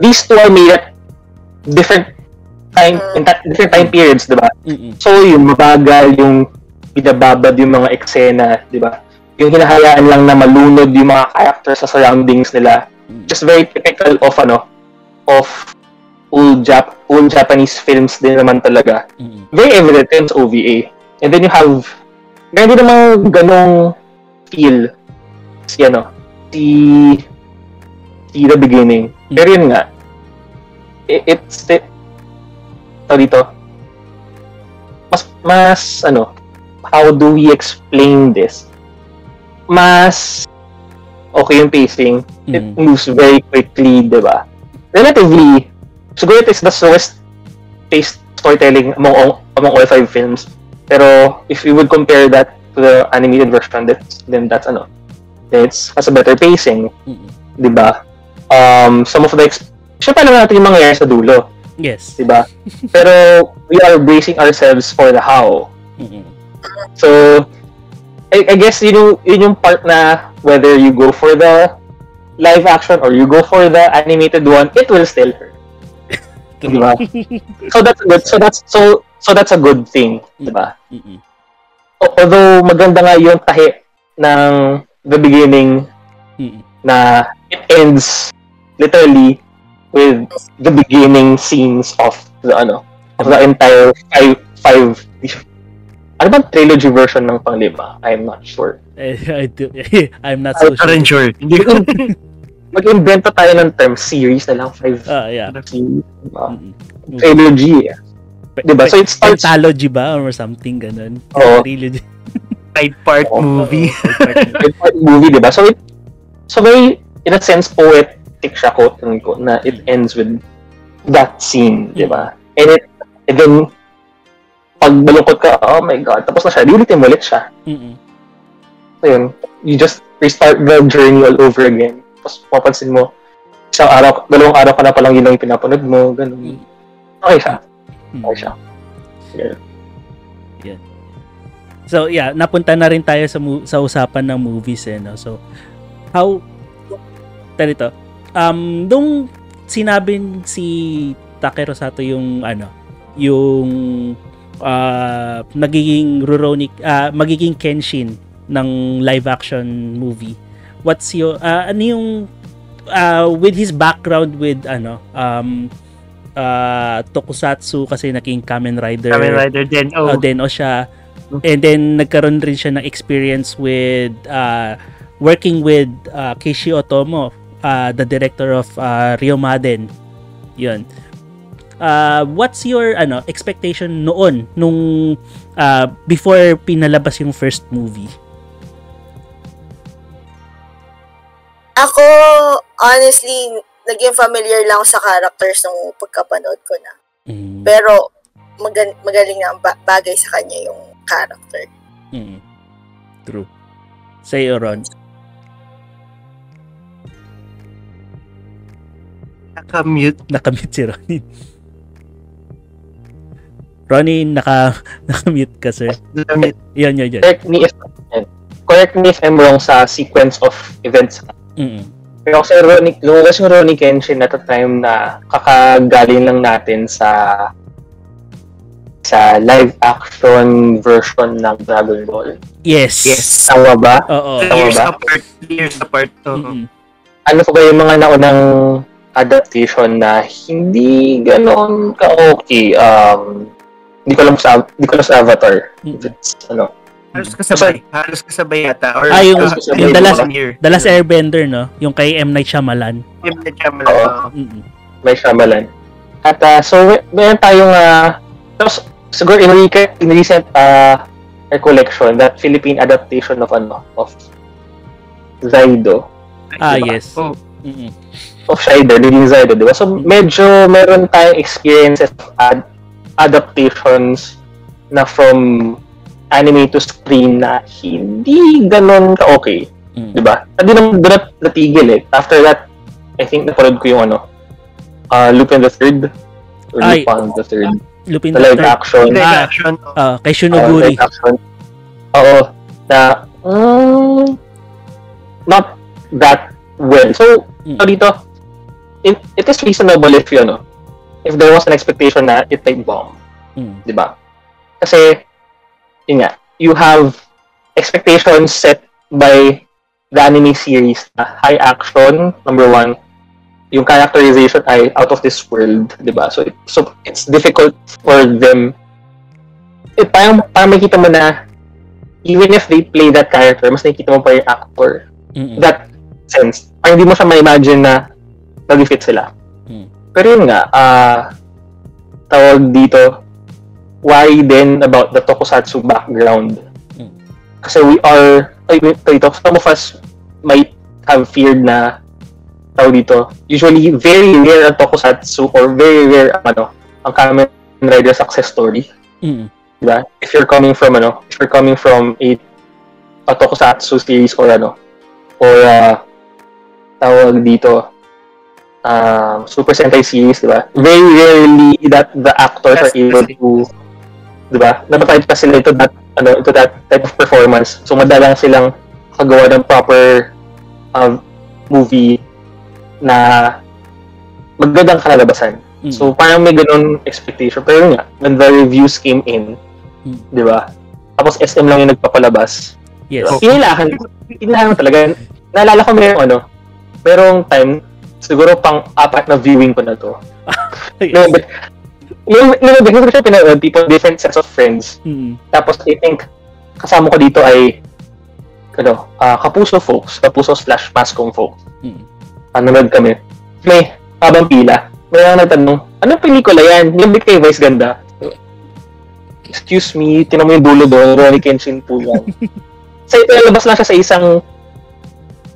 these two are made at different time, in ta- different time periods, di ba? Mm, So, yung mabagal, yung binababad yung mga eksena, di ba? Yung hinahayaan lang na malunod yung mga characters sa surroundings nila. mm, Just very typical of, ano, of old Jap old Japanese films din naman talaga mm, very evident in sa OVA. And then you have, meron din namang ganong feel si ano, si, si The Beginning. Hmm. Pero yun nga, it, it's, it, tawag dito, mas, mas, ano, how do we explain this? Mas, okay yung pacing. It mm, moves very quickly, di ba? Relatively, siguro it is the slowest paced storytelling among all, among all five films. Pero if you would compare that to the animated version, that's, then that's ano, it's has a better pacing, mm. di ba? Um, some of the ex- Siyempre alam natin yung mangyayari sa dulo, Yes. di ba? Pero we are bracing ourselves for the how. Mm, So, I, I guess yun yung, yun yung part na whether you go for the live action or you go for the animated one, it will still hurt. Di ba? So that's good. So that's so so that's a good thing, di ba? Mm, O- Although maganda nga yung tahi ng the beginning mm, na it ends literally with the beginning scenes of the ano of the entire five five ano bang trilogy version ng panglima? I'm not sure. I do, I'm not so So, rin sure. sure. Hindi ko Mag-invento tayo ng term series na lang five Ah, yeah. series. Uh, Mm-mm. trilogy. eh. Diba? So it starts Pentalogy ba or something ganun? Oo. Trilogy. five-part movie. with part movie, di ba? So, it, so very, in a sense, poetic siya, quote unquote, na it ends with that scene, di ba? And it, and then, pag balungkot ka, oh my God, tapos na siya, ulitin mo ulit siya. Mm-mm. So yun, you just restart the journey all over again. Tapos mapansin mo, isang araw, dalawang araw ka na palang yun lang yung pinapanood mo, ganun. Okay siya. Mm. Okay siya. Ganun. So yeah, napunta na rin tayo sa mu- sa usapan ng movies eh, no? So how Tarito. Um nung sinabi si Takeru Sato yung ano, yung ah, nagiging Rurouni ah, magiging Kenshin ng live action movie. What's your ah, ano yung ah, with his background with ano um ah, tokusatsu kasi naging Kamen Rider Kamen Rider din. Oh, Oh, then o siya and then nagkaroon rin siya ng experience with uh, working with uh, Kishi Otomo, uh, the director of uh, Rio Maden. 'Yun. Uh, what's your ano expectation noon nung uh, before pinalabas yung first movie? Ako, honestly, naging familiar lang sa characters nung pagkapanood ko na. Mm. Pero, magan- magaling na ang ba- bagay sa kanya yung character. Mm. True. Say Ron. Naka-mute. Nakamute si Ronnie. Ronnie, naka, nakamute ka, sir. Na-mute. Yan, yan, yan. Correct me if, correct me if I'm wrong sa sequence of events Mm-mm. Pero kasi Ronnie, lumabas yung Ronnie Kenshin at the time na kakagaling lang natin sa sa live action version ng Dragon Ball. Yes. Yes. Tama ba? Oo. Tama years ba? apart. Years apart. Oh. Mm-mm. Ano pa ba yung mga naunang adaptation na hindi ganon ka-okay? Um, hindi ko alam sa, hindi ko alam sa Avatar. Mm. If it's, ano, Halos kasabay. Halos kasabay yata. Or, Ah, yung- uh, yung the Last Airbender, no? Yung kay M. Night Shyamalan. Yung Night Shyamalan, Oo. oo. Mm-mm. may Shyamalan. At uh, so, may- meron tayong, uh, tapos siguro in, recent, in recent uh, recollection, that Philippine adaptation of ano, of Zaido, Ah, Diba? yes. Oh, Mm-mm. Of Shider, Living Zaido, di ba? So, medyo meron tayong experiences of ad- adaptations na from anime to screen na hindi ganon ka-okay. Mm. Di ba? Hindi naman doon nat- natigil eh. After that, I think napanood ko yung ano, uh, Lupin the Third. Or Ay. Lupin the Third. Lupin The the live Third. action. live Ah. action. Ah, kay Uh, Shunoguri. live action. Oo. Na, mm, not that well. So, Mm. so dito, it, it is reasonable if, you know, if there was an expectation that it might bomb. Mm. di ba? Kasi, yun nga, you have expectations set by the anime series na high action, number one, yung characterization ay out of this world, di ba? So, it, so it's difficult for them eh, parang, parang makikita mo na even if they play that character, mas nakikita mo pa yung actor. Mm-mm. That sense. Parang hindi mo siya ma-imagine na nag-fit sila. Mm. Pero yun nga, ah tawag dito, worry din about the tokusatsu background. Mm. Kasi we are, ay, dito, some of us might have feared na tawag dito, usually very rare ang tokusatsu or very rare ang ano, ang Kamen Rider success story. Mm-mm. Diba? If you're coming from ano, if you're coming from a, a tokusatsu series or ano, or uh, tawag dito, um, Super Sentai series, diba? Very rarely that the actors are Yes, able yes. to, diba? Napatayad pa sila into that, ano, into that type of performance. So, madalang silang kagawa ng proper um, movie na magandang kalalabasan. Mm. So, parang may ganun expectation. Pero nga, when the reviews came in, Mm. di ba? Tapos SM lang yung nagpapalabas. yes. Inilahan, inilahan talaga. Naalala ko may ano, merong time, siguro pang apat na viewing ko na to. No, but, yung, yung, yung, yung siya pinanood, people, different sets of friends. Mm. Tapos, I think, kasama ko dito ay, ano, ah, Kapuso folks, Kapuso slash Maskong folks. Mm. Nanonood kami. May habang pila. May ang nagtanong, anong pelikula yan? Big kay Vice ganda. Excuse me, tinan mo yung dulo doon, Ronnie Kenshin po yan. sa ito, lalabas lang siya sa isang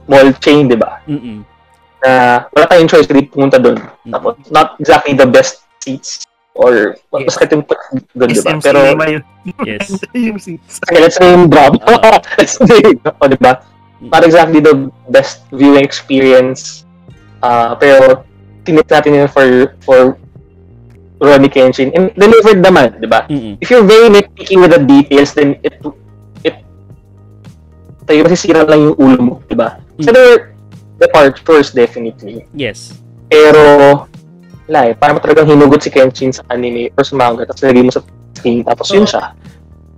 mall chain, di ba? Mm. Na wala tayong choice, hindi pumunta doon. Mm. Tapos, not exactly the best seats or what Yes. was yung doon, di ba? Pero, yun. Yes. yung seats. Okay, let's name drop. let's name drop, di ba? Not exactly the best viewing experience. Uh, pero, tinit natin yun for, for Ronnie Kenshin. And delivered naman, di ba? Mm. If you're very nitpicky with the details, then it, it, tayo masisira lang yung ulo mo, di ba? So, there departures, definitely. Yes. Pero, wala eh. Parang talagang hinugot si Kenshin sa anime or sa manga, tapos nilagay mo sa screen, tapos yun Oo. siya.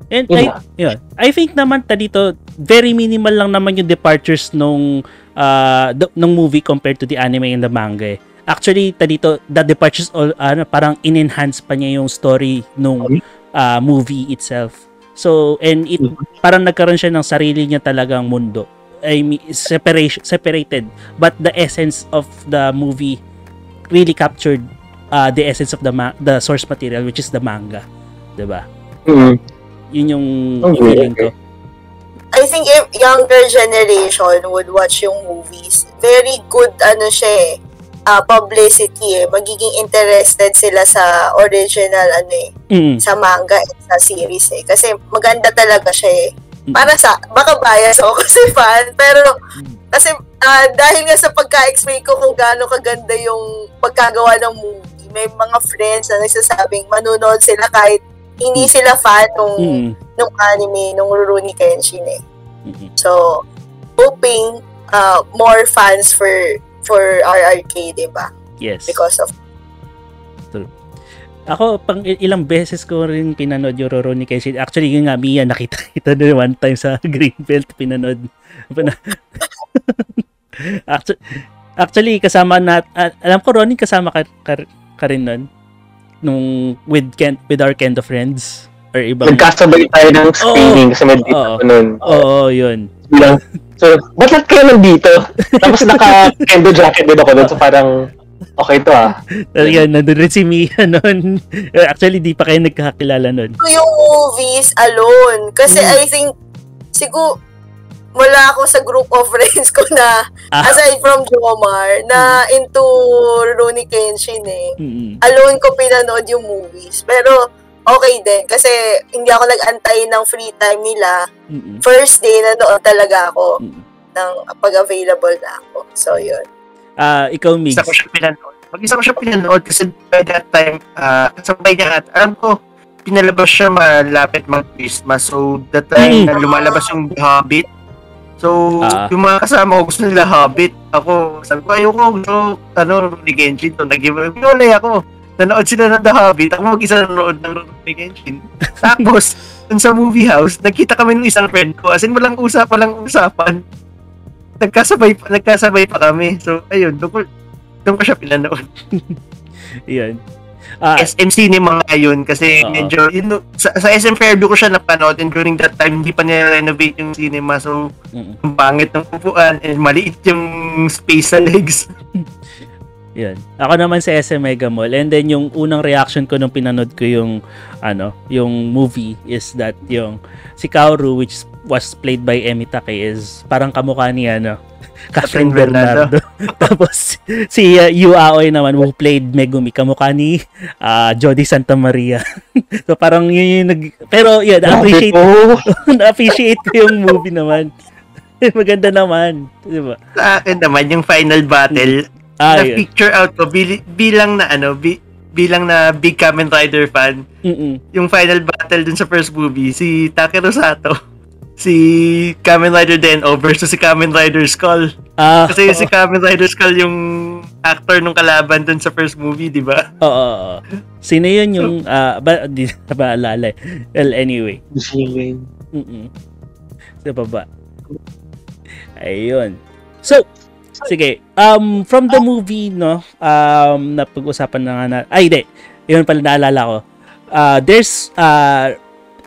And Yun I, na. yun. I think naman ta dito, very minimal lang naman yung departures nung uh, the, nung movie compared to the anime and the manga. eh. Actually, ta dito, the departures all, ano, parang in-enhance pa niya yung story nung uh, movie itself. So, and it parang nagkaroon siya ng sarili niya talagang mundo. I mean, separation, separated. But the essence of the movie really captured uh, the essence of the ma- the source material, which is the manga. 'Di ba? Mm. Yun yung Okay, feeling ko. I think if younger generation would watch yung movies, very good ano siya eh, ah, publicity eh. Magiging interested sila sa original ano eh, Mm. sa manga at sa series eh. Kasi maganda talaga siya eh. Mm. Para sa, baka bias ako kasi fan, pero kasi ah, dahil nga sa pagka-explain ko kung gaano kaganda yung pagkagawa ng movie, may mga friends na nagsasabing manunood sila kahit hindi sila fan nung, Mm. nung anime, nung Rurouni Kenshin eh. Mm. So, hoping uh, more fans for for RRK, di ba? Yes. Because of Ako, pang il- ilang beses ko rin pinanood yung Rurouni Kenshin. Actually, yun nga, Mia, nakita kita na one time sa Greenbelt, pinanood. Pina- actually, actually, kasama na, alam ko, Ronnie, kasama ka, ka, ka rin nun. Nung, with, Ken, with our Kendo friends. Or ibang... Nagkasabay tayo ng screening kasi may dito Oo. ako nun. Oo, yun. Bilang, so, ba't lahat kayo nandito? Tapos naka-kendo jacket din ako doon. So parang, okay to ah. Yun, nandun rin si Mia nun. Actually, di pa kayo nagkakakilala nun. yung movies alone. Kasi Mm. I think, siguro, wala ako sa group of friends ko na, Ah. aside from Jomar, na into Rurouni Kenshin eh. Mm-mm. Alone ko pinanood yung movies. Pero, okay din. Kasi, hindi ako nag-antay ng free time nila. Mm-mm. First day, nanood talaga ako Mm. ng pag-available na ako. So, yun. Ah, ikaw, Migs. Isa ko siya pinanood. Mag-isa ko siya pinanood kasi by that time, ah, kasabay niya at alam ko, pinalabas siya malapit mag-Christmas. So, that time Mm. na lumalabas yung The Hobbit. So, Ah. yung mga kasama ko gusto nila Hobbit. Ako, sabi ko, ayoko, gusto, ano, ni Genshin to. Nag-give, pinulay ako. Nanood sila ng The Hobbit. Ako mag-isa nanood ng ni Genshin. Tapos, dun sa movie house, nagkita kami ng isang friend ko. As in, walang usap, walang usapan. Nagkasabay, pa- nagkasabay pa kami. So, ayun, doon ko, doon ko siya pinanood. Yan. Ah, SM Cinema nga yun kasi Oo. medyo yun, sa, sa SM Fairview ko siya napanood and during that time hindi pa nire-renovate yung cinema so mm, ang pangit ng upuan and maliit yung space sa legs. yan. Ako naman sa SM Mega Mall. And then yung unang reaction ko nung pinanood ko yung ano, yung movie is that yung si Kaoru which was played by Emi Take is parang kamukha ni ano, Catherine Bernardo. Bernardo. Tapos si uh, Yu Aoi naman who played Megumi kamukha ni ah, Jody Santa Maria. so parang yun yung nag pero yun, appreciate Oh, na-appreciate ko yung movie naman. Maganda naman. Di ba? Sa akin naman yung final battle Ah, na yun. picture out ko bili- bilang na ano bi- bilang na big Kamen Rider fan Mm-mm. yung final battle dun sa first movie si Takeru Sato si Kamen Rider Deno versus si Kamen Rider Skull Ah, kasi si Kamen Rider Skull yung actor nung kalaban dun sa first movie di ba Oo, oo, oo. Sino yun yung, ah, ba, di na ba alala eh. Well, anyway. Mm-mm. Sa baba. Ayun. So, Sige. Um, from the movie, no, um, napag-usapan na nga na, ay, hindi. Yun pala naalala ko. Uh, there's, uh,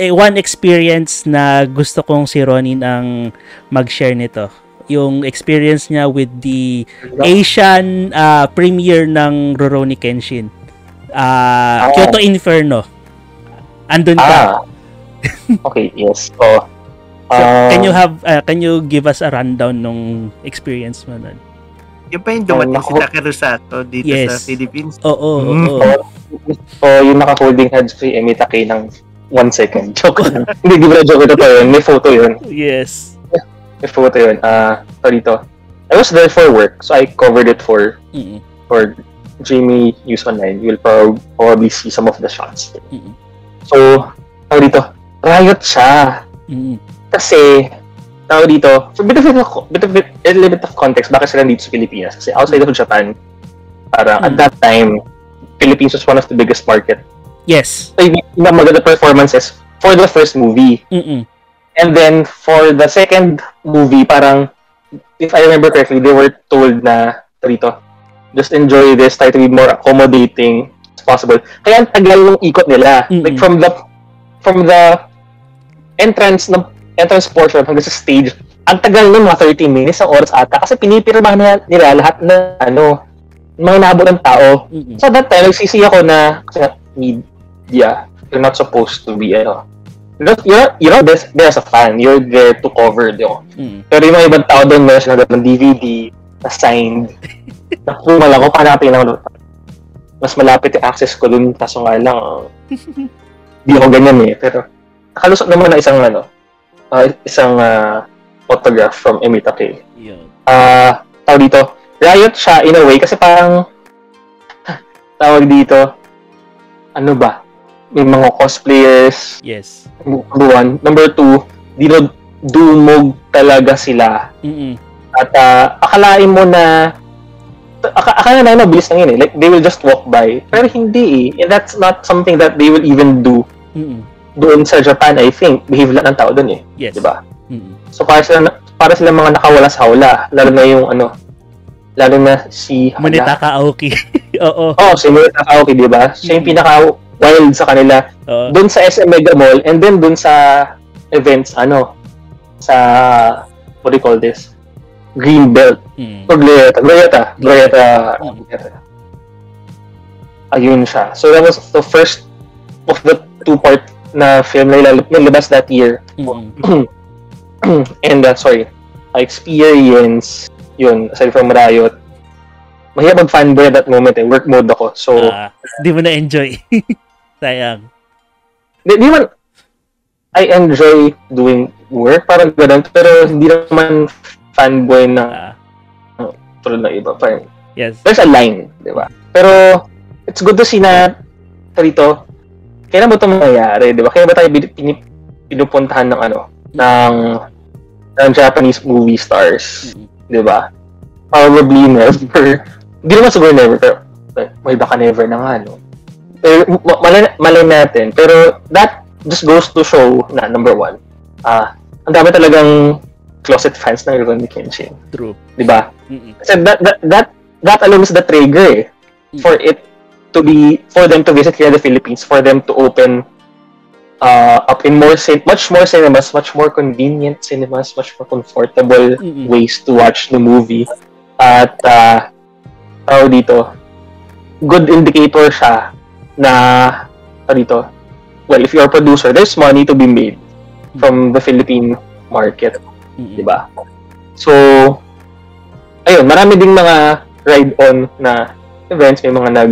eh, one experience na gusto kong si Ronin ang mag-share nito. Yung experience niya with the Asian uh, premiere ng Rurouni Kenshin. Uh, Ah. Kyoto Inferno. Andun ka. Ah. okay, yes. So, So, um, can you have uh, can you give us a rundown nung experience mo nun? Yung pa yung dumating si. Takeru Sato dito Yes. sa Philippines. Oo, oo, Mm. oo. So, yung naka-holding hands kay Emita Kay ng one second. Joke lang. Hindi, di ba joke pa yun. May photo yun. Yes. May photo yun. Ah, uh, dito. I was there for work, so I covered it for Mm-mm. for Jamie News Online. You'll prob- probably see some of the shots. Mm-mm. So, tawag dito, riot siya. Mm-mm. Kasi, tawag dito, for bit of, bit of, bit of, a little bit of context, bakit sila dito sa Pilipinas? Kasi outside of Japan, parang at Mm. that time, Philippines was one of the biggest market. Yes. So, yung maganda performances for the first movie. Mm-mm. And then, for the second movie, parang, if I remember correctly, they were told na, dito, just enjoy this, try to be more accommodating as possible. Kaya ang tagal ng ikot nila. Mm-mm. Like, from the, from the entrance ng entrance portion hanggang sa stage, ang tagal nun, mga 30 minutes, ang oras ata. Kasi pinipirmahan nila, nila lahat na, ano, mga nabot ng tao. Mm-mm. So that time, nagsisi ako na, kasi nga, media, you're not supposed to be, ano, you're not, you're, you're not there, there as a fan, you're there to cover, di ba? Mm-mm. Pero yung mga ibang tao doon, meron silang ng DVD, na signed, na kumal ako, paano natin ng mas malapit yung access ko doon, kaso nga lang, uh, di ako ganyan eh, pero nakalusot naman na isang, ano, ah, isang ah, photograph from Emita K. Yun. ah tawag dito, riot siya in a way kasi parang tawag dito, ano ba, may mga cosplayers, Yes. number one. Number two, dino dumog talaga sila. Mm-mm. At ah, akalain mo na, ak- akala na mabilis lang yun eh. Like, they will just walk by. Pero hindi eh. And that's not something that they will even do Mm-mm. doon sa Japan, I think. Behave lang ng tao doon eh. Yes. Diba? Mm-mm. So para sila para sila mga nakawala sa hawla, lalo na yung ano, lalo na si Munetaka Aoki. Oo. Oh, si Munetaka Aoki, di ba? Siya yung pinaka wild sa kanila. Oo. Doon sa SM Mega Mall and then doon sa events ano sa what do you call this? Green Belt. Mm. O Glorieta. Glorieta. Glorieta. Mhm. Glorieta. Ayun siya. So that was the first of the two-part na film na nilabas that year. Mm-mm. and uh, sorry, my experience, yun, aside from Riot, mahirap mag-fanboy at that moment eh. Work mode ako. So, di mo na-enjoy. Sayang. di, di man, I enjoy doing work, parang ganun, pero hindi naman fanboy na Ah, tulad ng iba. Parang, yes. there's a line, di ba? Pero, it's good to see na, rito, kailan ba ito mangyayari, di ba? Kaya ba tayo bin- pini- pinupuntahan ng ano, ng, ng Japanese movie stars, Mm-mm. di ba? Probably never. Hindi naman siguro never, pero may baka never na nga, no? Pero, ma- malay, malay natin. Pero that just goes to show na, number one, ah, ang dami talagang closet fans ng Rurouni Kenshin. True. Di ba? Kasi that, that, that, that alone is the trigger eh, for it to be, for them to visit here the Philippines, for them to open uh, up in more, cin- much more cinemas, much more convenient cinemas, much more comfortable Mm-mm. ways to watch the movie. At, uh, tawag dito, good indicator siya na, tawag dito, well, if you're a producer, there's money to be made from the Philippine market Mm-mm. di ba? So, ayun, marami ding mga ride-on na events, may mga nag,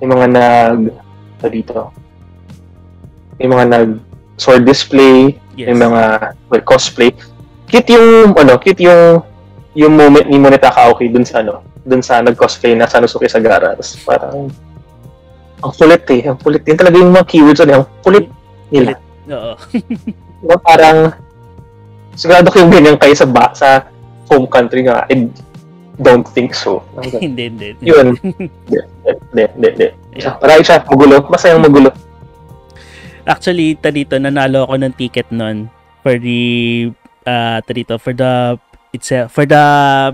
may mga nag, ano dito, may mga nag sword display, Yes. may mga well, cosplay. Cute yung, ano, cute yung, yung moment ni Moneta Kaoki dun sa, ano, dun sa nag-cosplay na Sanosuke Sagara. Tapos parang, ang kulit eh, ang kulit. Yun talaga yung mga keywords eh, ang kulit nila. Oo. Diba, parang sigurado ko yung ganyan kayo sa ba sa home country nga. I don't think so. hindi, hindi. Yun. Hindi, hindi, hindi. Parang siya, magulo. Masayang magulo. Actually, dito, nanalo ako ng ticket nun for the, uh, ta dito, for the itself for the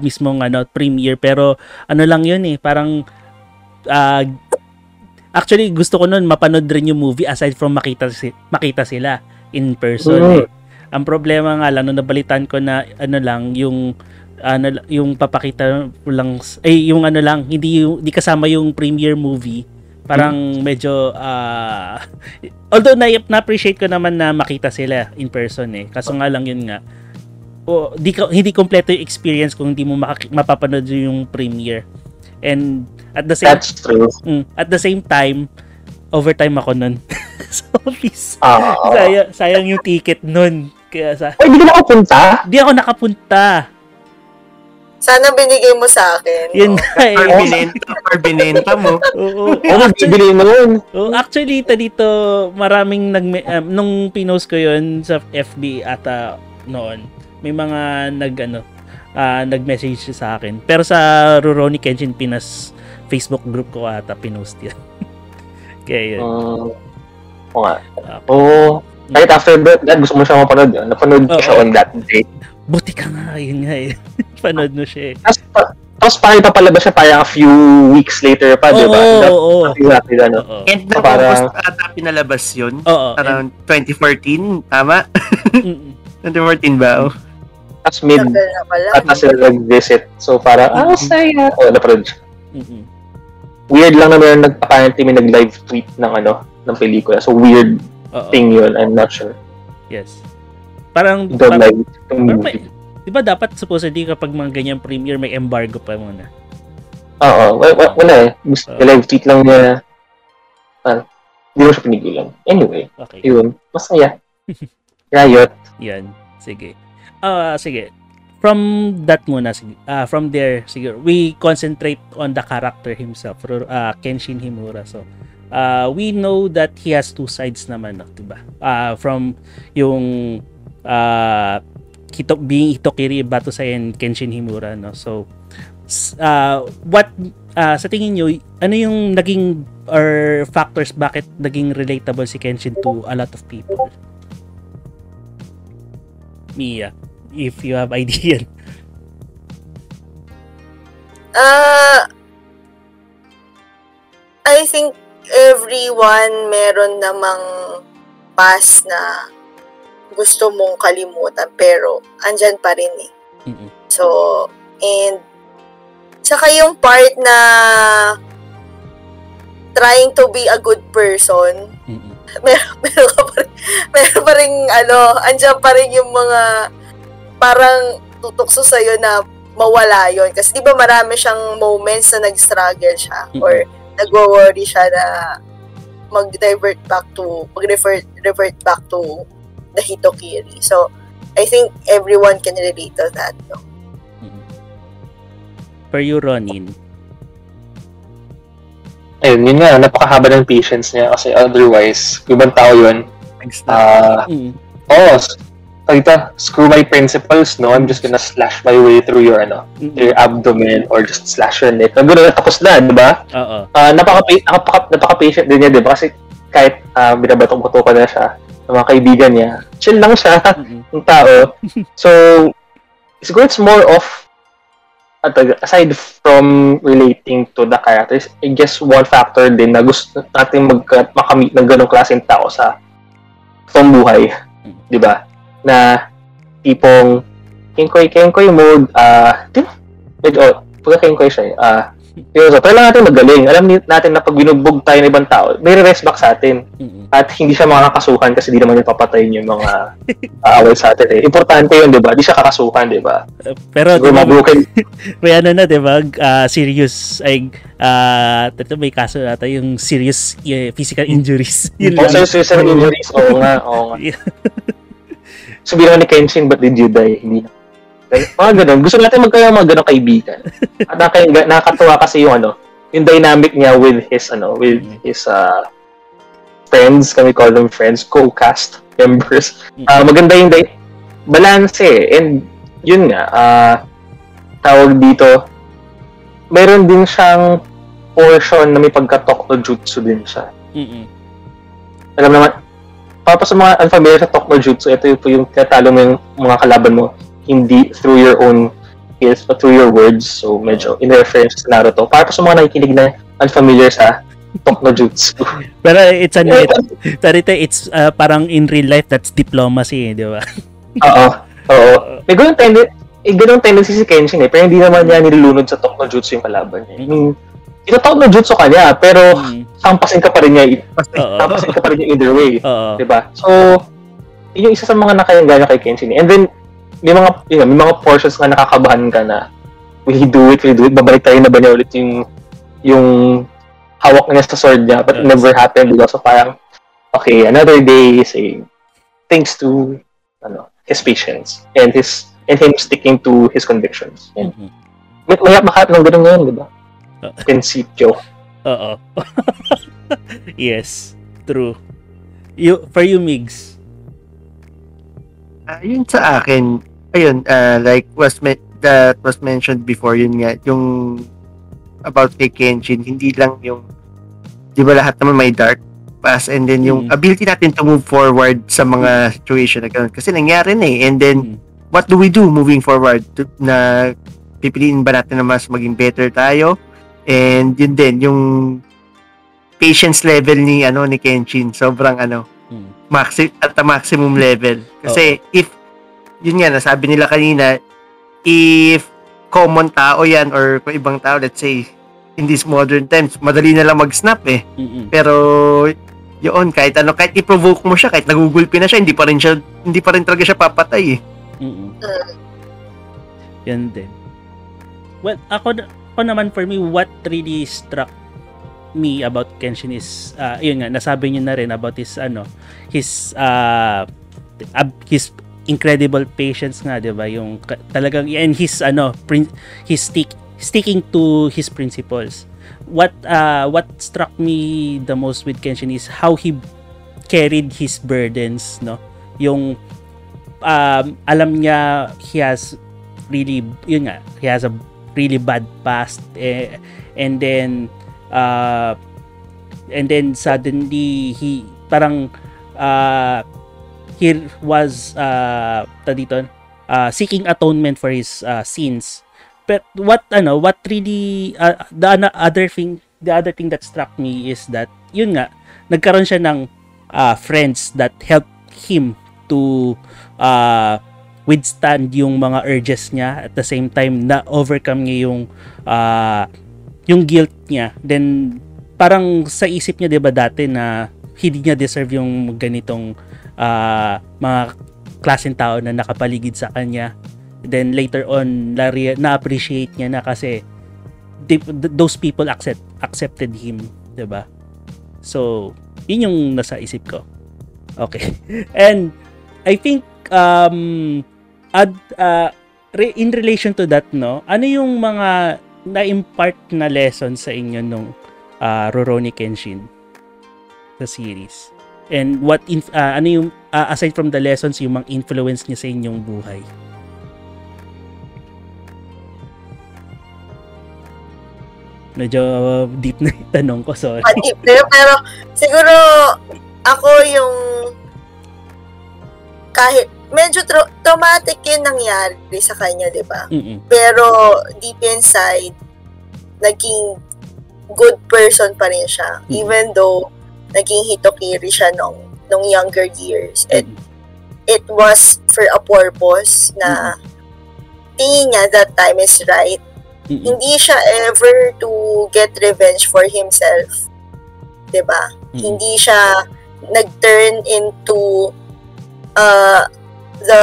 mismong ano premiere pero ano lang yun eh parang ah, actually gusto ko nun mapanood rin yung movie aside from makita si- makita sila in person Mm. eh. Ang problema nga lang nung nabalitan ko na ano lang yung ano yung papakita lang eh yung ano lang hindi yung di kasama yung premiere movie. Parang medyo ah although na na-appreciate ko naman na makita sila in person eh. Kaso nga lang yun nga. O di hindi kompleto yung experience kung hindi mo makaki- mapapanood yung premiere and at the same That's true. mm, at the same time overtime ako nun so please Ah. sayang, sayang yung ticket nun kaya sa Ay, hindi ka nakapunta? di ako nakapunta Sana binigay mo sa akin. yun nga eh Or binenta, or binenta mo. Oo. Oo, bibili mo yun. Oh, actually, ito dito, maraming nag um, nung pinost ko 'yon sa FB ata noon. May mga nag ano, ah, nag-message sa akin. Pero sa Rurouni Kenshin Pinas Facebook group ko ata pinost 'yan. Kaya yun. Mm. Oo nga. Okay. Oo. Kahit after that, that, gusto mo siya mapanood yun. Napanood ko Oo. siya on that day. Buti ka nga, yun nga eh. Panood mo siya eh. Tapos, pa, tapos parang ipapalabas siya parang a few weeks later pa, di Oo, ba? Oo, oo. Exactly, ano. Oo. And na Parang- ata pinalabas yun. Oo. Around 2014, tama? Mm, 2014 ba? Oh. Tapos mid, Tagal na sila nag-visit. So parang, ah, saya. Oo, napanood siya. mm, mm. Weird lang na meron nag, apparently may nag-live tweet ng ano, ng pelikula. So weird Oo. thing yun. I'm not sure. Yes. Parang, The parang yung Pero may, di ba dapat supposedly kapag mga ganyan premiere may embargo pa muna? Oo, wala, wala, wala eh. Gusto, Oo. live tweet lang niya. Ah, hindi mo siya pinigilan. Anyway, Okay. yun. Masaya. Riot. Yan. Sige. Ah, sige. From that muna, sige. Ah, from there, sige. We concentrate on the character himself, ah, Kenshin Himura. So, ah, we know that he has two sides naman, no, 'di ba? Ah, from yung ah Hito, being Hitokiri Batusai and Kenshin Himura, no. So, ah, what ah, sa tingin niyo, ano yung naging or factors bakit naging relatable si Kenshin to a lot of people? Mia, if you have idea. Ah, I think everyone meron namang past na gusto mong kalimutan pero andyan pa rin eh. Mm-mm. So, and saka yung part na trying to be a good person, Mm-mm. meron, meron ka pa rin, meron pa rin, ano, andyan pa rin yung mga parang tutukso sa'yo na mawala yon Kasi di ba marami siyang moments na nag-struggle siya or nagwo-worry siya na mag-divert back to, mag-revert revert back to the Hitokiri. So, I think everyone can relate to that. No? Mm-mm. For you, Ronin. Ayun, yun nga, napakahaba ng patience niya kasi otherwise, ibang tao yun. Nag-stop. Ah, Mm. oh, s- tawag ito, screw my principles, no? I'm just gonna slash my way through your, ano, Mm-mm. your abdomen or just slash your neck. Ang gano'n, tapos na, di ba? Oo. Ah, napaka, napaka, napaka-patient din niya, di ba? Kasi kahit uh, binabatok-batok na siya ng mga kaibigan niya, chill lang siya, Mm-mm. ng tao. So, siguro it's more of, aside from relating to the characters, I guess one factor din na gusto natin mag, makamit ng ganong klaseng tao sa toong buhay. Di ba? Na tipong kenkoy-kenkoy mode, ah, ba? Medyo, pagka kenkoy siya, eh, ah, yun, so, kailangan natin magaling. Alam natin na pag binugbog tayo ng ibang tao, may rest back sa atin. At hindi siya makakasuhan kasi di naman niya papatayin yung mga aaway sa atin eh. Importante yun, di ba? Di siya kakasuhan, di ba? Uh, Pero, di ba, may ano na, di ba? ah, serious, ay, ah, ito may kaso nata yung serious eh, physical injuries. Yun Oh, lang. so, so, injuries. Oo nga, oo nga. Sabihin naman ni Kenshin, but did you die? Hindi na. Mga ganun. Gusto natin ng mga ganun kaibigan. At nakaka- nakakatuwa kasi yung ano, yung dynamic niya with his, ano, with his, uh, friends, kami call them friends, co-cast members. Ah, maganda yung di- balance eh. And yun nga, ah, tawag dito, meron din siyang portion na may pagka-talk no jutsu din siya Mm-mm. alam naman, para pa sa mga unfamiliar sa Talk no Jutsu, ito yung, po yung tinatalo mo yung mga kalaban mo. hindi through your own skills but through your words. So medyo in reference sa Naruto. Para po sa mga nakikinig na unfamiliar sa Tok no Jutsu. Pero it's ano, it, ito, it's uh, parang in real life, that's diplomacy, eh, di ba? Oo. Oo. May ganun tendency, eh, ganun tendency si Kenshin eh. Pero hindi naman niya nilulunod sa Tok no Jutsu yung kalaban niya. I mean, ito no Jutsu ka niya, pero Mm. Sampasin ka pa rin niya. Sampasin ka pa rin niya either way. Oo. Diba? So, yun yung isa sa mga nakayanggan kay Kenshin. eh. And then, may mga, yun, nga, may mga portions nga nakakabahan ka na, will he do it, will he do it? Babalik tayo na ba niya ulit yung, yung hawak niya sa sword niya, but it Yes. never happened. Diba? So, parang, okay, another day, saying, thanks to, ano, his patience, and his, and him sticking to his convictions. And, Mhm. may, may makahat ng ganun ngayon, diba? Uh. Prinsipyo. Oo. yes, true. You, for you, Migs. Ah, yun sa akin, ayun, ah, like was me- that was mentioned before, yun nga, yung about kay Kenshin, hindi lang yung, di ba lahat naman may dark past and then yung Mm. ability natin to move forward sa mga situation na ganun. Kasi nangyari na eh. And then, Mm. what do we do moving forward? To, na pipiliin ba natin na mas maging better tayo? And yun din, yung patience level ni ano ni Kenshin, sobrang ano, Mm. maxi at the maximum level. Kasi if yun nga nasabi nila kanina, if common tao yan or kung ibang tao, let's say in these modern times, madali na lang mag-snap eh. Mm-mm. Pero yun, kahit ano, kahit i-provoke mo siya, kahit nagugulpi na siya, hindi pa rin siya, hindi pa rin talaga siya papatay eh. Mm-mm. Mm. Yan din. Well, ako, ako naman for me, what really struck me about Kenshin is, uh, yun nga, nasabi niyo na rin about his, ano, his, uh, his incredible patience nga, di ba? Yung talagang, and his, ano, prin- his stick, sticking to his principles. What, uh, what struck me the most with Kenshin is how he carried his burdens, no? Yung, um, alam niya he has really yun nga he has a really bad past eh, and then uh, and then suddenly he parang uh, he was uh, dito uh, seeking atonement for his uh, sins. But what ano what really uh, the ano- other thing the other thing that struck me is that yun nga nagkaroon siya ng uh, friends that helped him to uh, withstand yung mga urges niya at the same time na overcome niya yung uh, yung guilt niya. Then parang sa isip niya 'di ba dati na hindi niya deserve yung ganitong uh, mga klaseng tao na nakapaligid sa kanya. Then later on na, na appreciate niya na kasi they- th- those people accept accepted him 'di ba? So yun yung nasa isip ko. Okay. And I think um ad, uh, re- in relation to that no ano yung mga na-impart na lesson sa inyo nung uh, Rurouni Kenshin? Sa series? And what in, uh, ano yung uh, aside from the lessons yung mga influence niya sa inyong buhay? Medyo deep na yung tanong ko sorry. Deep na pero siguro ako yung kahit medyo tra- traumatic yung nangyari sa kanya, di ba? Pero deep inside, naging good person pa rin siya. Mm. Even though naging hitokiri siya nung, nung younger years. And it was for a purpose na tingin niya that time is right. Mm-mm. Hindi siya ever to get revenge for himself. 'Di ba? Hindi siya nag-turn into uh, the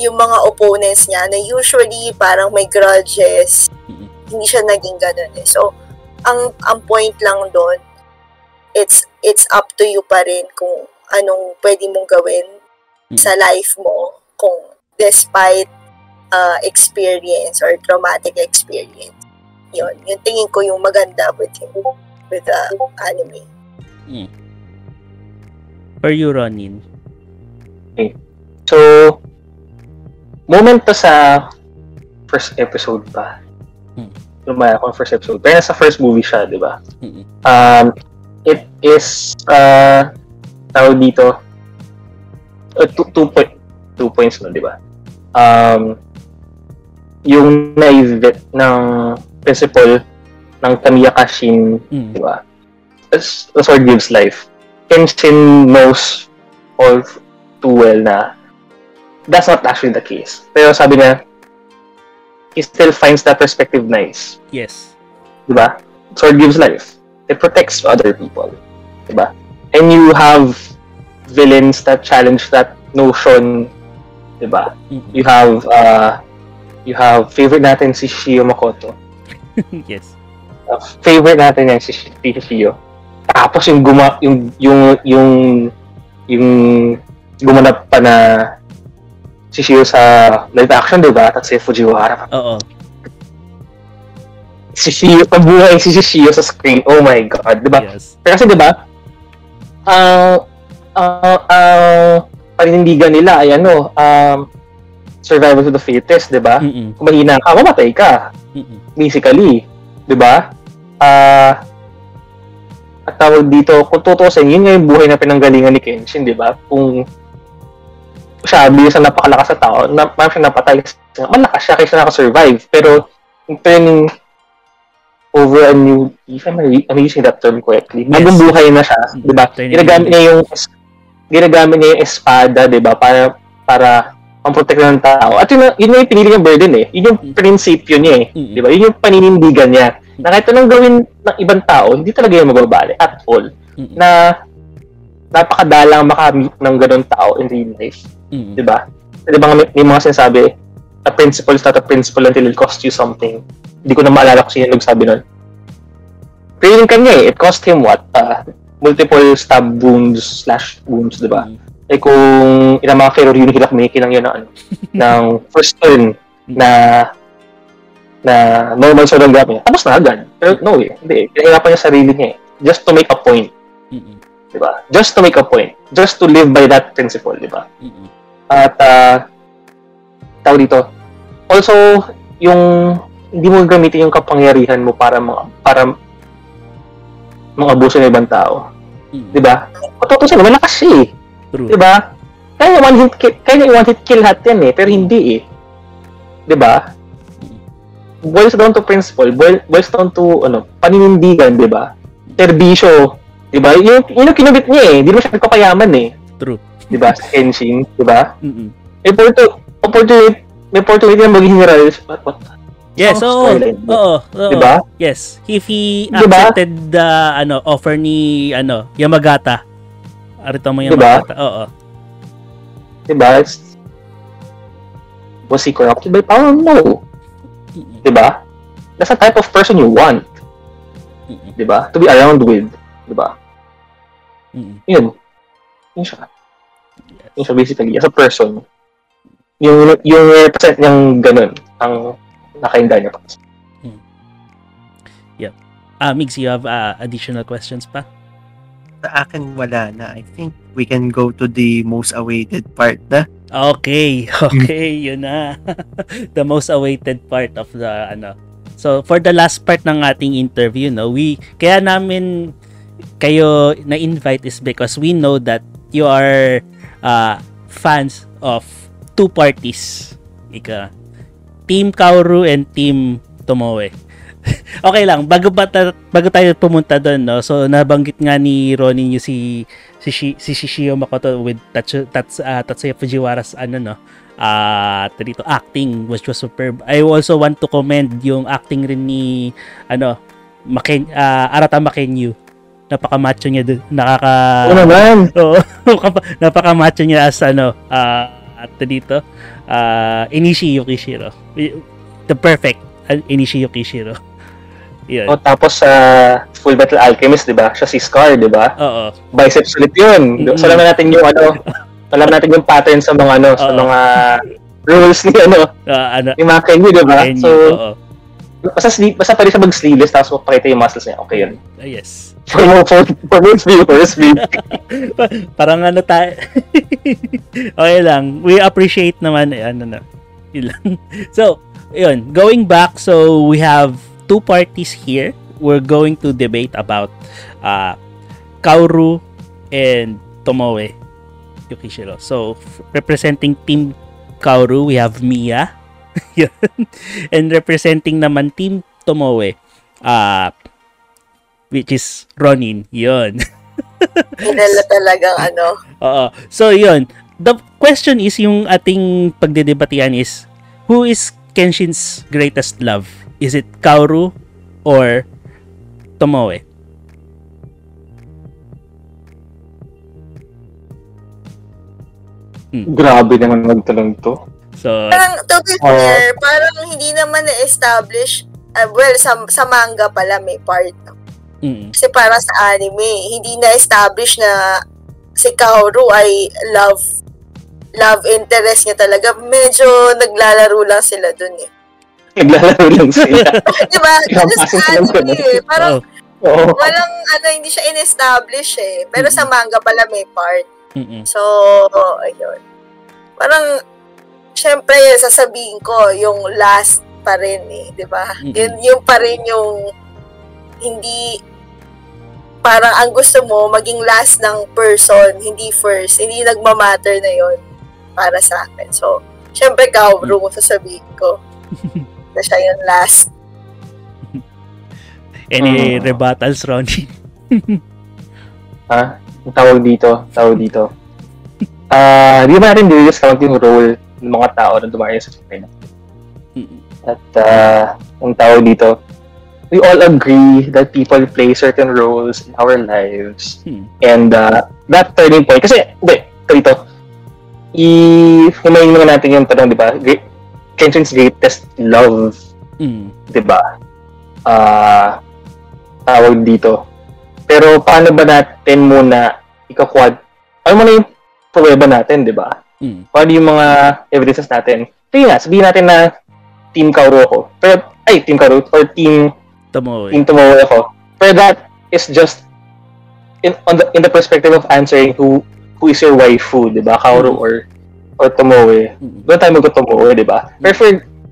yung mga opponents niya na usually parang may grudges. Hindi siya naging ganun eh. So, ang ang point lang doon, it's it's up to you pa rin kung anong pwede mong gawin Mm. sa life mo kung despite uh, experience or traumatic experience. Yun, yung tingin ko yung maganda with him, with the anime. for you Ronin So, moment to sa first episode pa. Hmm. Lumaya ako first episode. Pero nasa first movie siya, di ba? Mm-mm. Um, it is, uh, tawag dito, uh, two, two, point, two points no, di ba? um, yung naive ng principle ng Tamiya Kashin, Mm. di ba? As the sword gives life. Kenshin knows all too well na that's not actually the case. Pero sabi niya, he still finds that perspective nice. Yes. Di ba? Sword gives life. It protects other people. Di ba? And you have villains that challenge that notion. Di ba? Mm. You have, uh, you have favorite natin si Shio Makoto. yes. Uh, favorite natin yan si Shio. Tapos yung guma, yung, yung, yung, yung gumanap pa na si Shio sa live action, di ba? At si Fujiwara. Oo. Si Shio, pabuhay si Shio sa screen. Oh my God, di ba? Yes. Pero kasi 'di ba? Ang ang ang paninindigan nila ay ano, um survival to the fittest, 'di ba? Mm-mm. Kung mahina ka, mamatay ka, Mm-mm. basically, 'di ba? Ah at tawag dito, kung tutusin, yun nga yung buhay na pinanggalingan ni Kenshin, di ba? Kung siya, bilis na napakalakas sa tao, na, parang siya napatay. kasi Malakas siya kaysa nakasurvive. Pero, in turning over a new if I'm, I'm using that term correctly, bagong Yes. buhay na siya, di ba? Ginagamit niya yung ginagamit niya yung espada, di ba? Para para pamprotekta ng tao. At yun, yun yung pinili niyang burden eh. Yun yung prinsipyo niya eh. Mm. Di ba? Yun yung paninindigan niya. Na kahit anong gawin ng ibang tao, hindi talaga yung mababali at all. Mm. Na napakadalang makamit ng ganun tao in real life. Mm-mm. Di ba? Di ba may, may mga sinasabi, a principle is not a principle until it costs you something. Hindi ko na maalala kung sino yung nagsabi nun. Pero yun kanya eh, it cost him what? Uh, multiple stab wounds slash wounds, di ba? Mm. Eh kung ilang mga Ferro Uni Hilakmeki lang yun ng, ano, ng first turn na na normal sword ang gamit niya. Tapos na agad. Pero no eh, hindi eh. Pinahirapan niya sarili niya eh. Just to make a point, Mm-mm. di ba? Just to make a point. Just to live by that principle, di ba? Mm-mm. At uh, tawag dito. Also, yung hindi mo gamitin yung kapangyarihan mo para mga para mga abuso ng ibang tao. Mm. Di ba? Kung siya, malakas siya eh. True. Di ba? Kaya one hit kill, kaya one hit kill lahat yan eh, pero hindi eh. Di ba? Boils down to principle, boil, boils down to ano, paninindigan, di ba? Serbisyo, di ba? Yun, yun yung kinubit niya eh. Hindi mo siya nagpapayaman eh. True. Di ba? Sa Kenshin, di ba? Mm-mm. May opportunity, opportunity, may opportunity na maging general. What, what? Yes, Oh, oo. storyline. Oo. oo. Di ba? Yes. If he Di ba? accepted the ano offer ni ano Yamagata. Arito mo Di ba? Yamagata. Oo. Di ba? It's- Was he corrupted by power? No. Mm-mm. Di ba? That's the type of person you want. Mm-mm. Di ba? To be around with. Di ba? Mm-mm. Yun. Yun siya. Siya basically. As a person. Yung, yung represent niyang ganun. Ang nakainda niya pa. Ah, Migs, you have uh, additional questions pa? Sa akin, wala na. I think we can go to the most awaited part na. Okay, okay, yun na. the most awaited part of the ano. So for the last part ng ating interview, no, we kaya namin kayo na-invite is because we know that you are uh, fans of two parties. Ika Team Kaoru and Team Tomoe. okay lang, bago ba ta- bago tayo pumunta doon, no. So nabanggit nga ni Ronnie yung si si Shi, si Shishio Makoto with Tatsu, Tats, uh, Tatsuya Fujiwara's ano no ah dito acting which was superb. I also want to commend yung acting rin ni ano Maken ah, Arata Makenyu. Napaka-macho niya doon. Nakaka Oo naman. Oo. napaka-macho niya as ano ah at dito ah Inishi Yukishiro. The perfect uh, Inishi Yukishiro. Yun. O, tapos sa Full Metal Alchemist, di ba? Siya si Scar, di ba? Oo. Biceps ulit yun. Mm-mm. So, alam na natin yung ano, alam natin yung pattern sa mga ano, sa Oo. mga rules ni ano, Ah, ano, ni mga Kenyu, di ba? So, oo. Basta, sleep, basta pwede siya mag-sleeveless tapos mapakita yung muscles niya. Okay yun. Ah, yes. For, mo- for, for most viewers, we, Parang ano tayo. okay lang. We appreciate naman eh, ano na. Yun lang. So, yun. Going back, so we have two parties here. We're going to debate about uh, Kaoru and Tomoe Yukishiro. So, representing Team Kaoru, we have Mia. And representing naman Team Tomoe, uh, which is Ronin. Yun. Nila talagang ano. Oo. So, yun. The question is, yung ating pagdedebatihan is, who is Kenshin's greatest love? Is it Kaoru or Tomoe? Grabe naman magtanong to. So, Parang, to be fair, parang hindi naman na-establish, uh, well, sa, sa manga pala may part. mm, Kasi para sa anime, hindi na-establish na si Kaoru ay love love interest niya talaga. Medyo naglalaro lang sila dun eh. Naglalaro lang sila. Di ba? Isang Kasi pasin sa anime eh. Parang oh, walang ano, hindi siya in-establish eh. Pero sa manga pala may part. mm, So, ayun. Parang, syempre, sasabihin ko, yung last pa rin eh, di ba? Mm-mm. Yun, yung pa rin yung hindi, parang ang gusto mo, maging last ng person, hindi first. Hindi nagmamatter na yon para sa akin. So, syempre, Kaoru mo sasabihin ko. na siya yung last. any Mm. rebuttals, Ronnie? Ha? Ang tawag dito, tawag dito. Ah, di ba natin discount yung role ng mga tao na dumayo sa China? Mm, At uh, ang tawag dito, we all agree that people play certain roles in our lives. Hmm. And uh, that turning point, kasi, hindi, ito dito, i-himayin muna natin yung tanong, di ba? Great, Kenshin's greatest love, mm, di ba? Ah, tawag dito. Pero paano ba natin muna ikakwad? Ano muna yung pruweba natin, di ba? Mm, Paano yung mga evidences natin? Sige nga, sabihin natin na Team Kaoru ako. Pero, ay, Team Kaoru or Team Tomoe. Team Tomoe ako. Pero that is just in on the in the perspective of answering who who is your waifu, di ba? Kaoru Mm. or or Tomoe. Mm, Doon tayo mag-Tomoe, di ba? Pero if,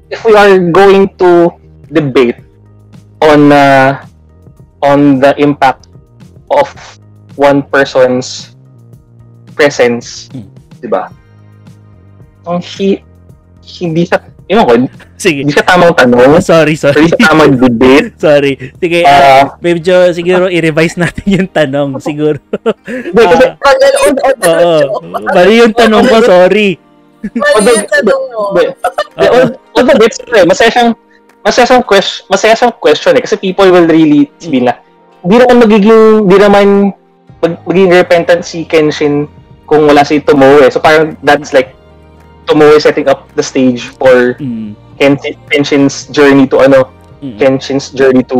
if we are going to debate on uh, on the impact of one person's presence, Mm. di ba? Ang hi, hindi siya, yun ko, Sige. hindi siya tamang Oh, tanong, sorry, sorry. hindi siya tamang debate. sorry. Sige, Ah, ah, medyo siguro i-revise natin yung tanong. Siguro. Hindi, kasi, Magaling. Oo. Mali yung tanong ko, sorry. Mali yung tanong mo. Although, it's eh, masaya siyang, masaya siyang question, masaya siyang question eh, kasi people will really sabihin na, di naman magiging, di naman mag, magiging repentant si Kenshin kung wala si Tomoe. So parang that's like Tomoe setting up the stage for Mm, Kenshin, Kenshin's journey to ano, mm, Kenshin's journey to